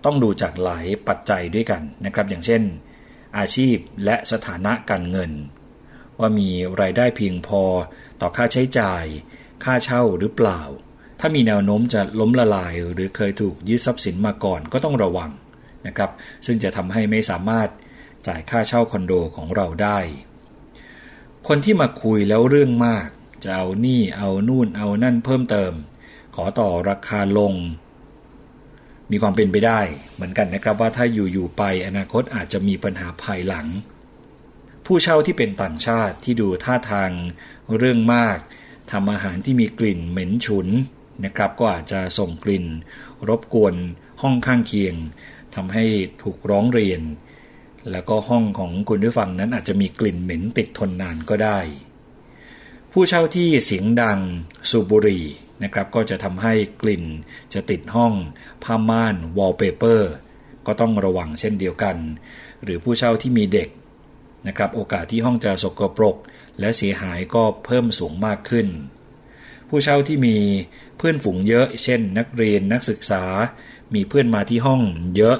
ต้องดูจากหลายปัจจัยด้วยกันนะครับ อย่างเช่น อาชีพและสถานะการเงิน ว่ามีรายได้เพียงพอต่อค่าใช้จ่าย ค่าเช่าหรือเปล่า ถ้ามีแนวโน้มจะล้มละลายหรือเคยถูกยึดทรัพย์สินมาก่อนก็ต้องระวัง นะครับ ซึ่งจะทำให้ไม่สามารถจ่ายค่าเช่าคอนโดของเราได้ คนที่มาคุยแล้วเรื่องมาก จะเอานี่เอานู่นเอานั่นเพิ่มเติม ขอต่อราคาลง มีความเป็นไปได้เหมือนกันนะครับว่าถ้าอยู่ๆไปอนาคตอาจจะมีปัญหาภายหลัง ผู้เช่าที่เป็นต่างชาติที่ดูท่าทางเรื่องมากทำอาหารที่มีกลิ่นเหม็นฉุนนะครับก็อาจจะส่งกลิ่น รบกวนห้องข้างเคียง ทำให้ถูกร้องเรียน แล้วก็ห้องของคุณผู้ฟังนั้นอาจจะมีกลิ่นเหม็นติดทนนานก็ได้ ผู้เช่าที่เสียงดังสูบบุหรี่นะครับก็จะทำให้กลิ่นจะติดห้อง ผ้าม่านวอลเปเปอร์ก็ต้องระวังเช่นเดียวกัน หรือผู้เช่าที่มีเด็กนะครับโอกาสที่ห้องจะสกปรก และเสียหายก็เพิ่มสูงมากขึ้น ผู้เช่าที่มีเพื่อนฝูงเยอะ เช่น นักเรียนนักศึกษา มีเพื่อนมาที่ห้องเยอะ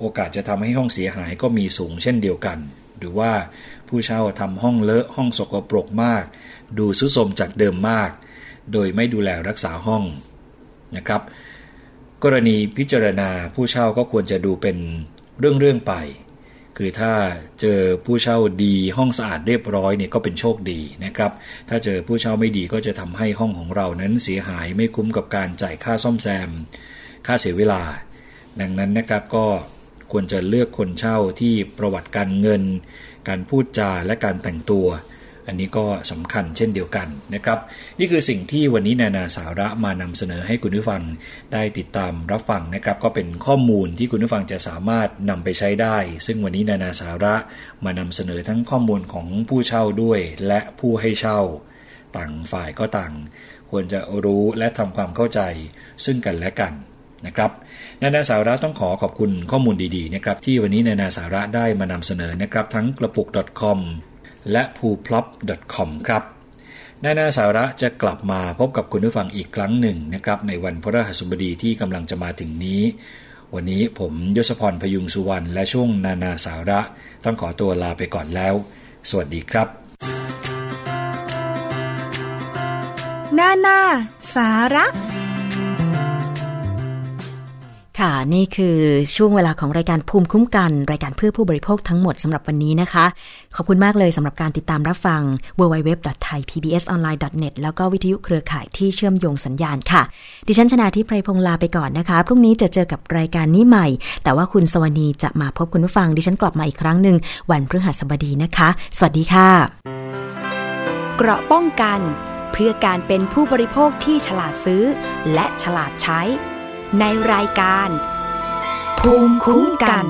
โอกาสจะทำให้ห้องเสียหายก็มีสูงเช่นเดียวกัน หรือว่าผู้เช่าทำห้องเลอะห้องสกปรกมาก ดูซุสมจากเดิมมาก โดยไม่ดูแลรักษาห้องนะครับ กรณีพิจารณาผู้เช่าก็ควรจะดูเป็นเรื่องๆไป คือถ้าเจอผู้เช่าดีห้องสะอาดเรียบร้อยเนี่ยก็เป็นโชคดีนะครับ ถ้าเจอผู้เช่าไม่ดีก็จะทำให้ห้องของเรานั้นเสียหายไม่คุ้มกับการจ่ายค่าซ่อมแซม ค่าเสียเวลา ดังนั้นนะครับก็ควรจะเลือกคนเช่าที่ประวัติการเงิน การพูดจาและการแต่งตัว อันนี้ก็สำคัญเช่นเดียวกันนะครับ นี่คือสิ่งที่วันนี้นานาสาระมานำเสนอให้คุณผู้ฟังได้ติดตามรับฟังนะครับ ก็เป็นข้อมูลที่คุณผู้ฟังจะสามารถนำไปใช้ได้ ซึ่งวันนี้นานาสาระมานำเสนอทั้งข้อมูลของผู้เช่าด้วย และผู้ให้เช่า ต่างฝ่ายก็ต่าง ควรจะรู้และทำความเข้าใจ ซึ่งกันและกัน นะครับนานาสาระต้องขอขอบคุณข้อมูลดีๆนะครับที่วันนี้นานาสาระได้มานำเสนอนะครับทั้งกระปุก .com และ p o o p l o p com ครับนานาสาระจะกลับมาพบกับคุณผู้ฟังอีกครั้งหนึ่งนะครับในวันพฤหัสบดีที่กำลังจะมาถึงนี้ วันนี้ผมยศพรพยุงสุวรรณและช่วงนานาสาระ ต้องขอตัวลาไปก่อนแล้ว สวัสดีครับ นานาสาระ ค่ะ นี่คือช่วงเวลาของรายการภูมิคุ้มกัน รายการเพื่อผู้บริโภคทั้งหมดสำหรับวันนี้นะคะ ขอบคุณมากเลยสำหรับการติดตามรับฟัง www.thaipbsonline.net แล้วก็วิทยุเครือข่ายที่เชื่อมโยงสัญญาณค่ะ ดิฉันชนะทิพไพรพงศ์ลาไปก่อนนะคะ พรุ่งนี้จะเจอกับรายการนี้ใหม่ แต่ว่าคุณสวนีจะมาพบคุณผู้ฟัง ดิฉันกลับมาอีกครั้งหนึ่งวันพฤหัสบดีนะคะ สวัสดีค่ะ เกราะป้องกัน เพื่อการเป็นผู้บริโภคที่ฉลาดซื้อ และฉลาดใช้ ในรายการ ภูมิคุ้มกัน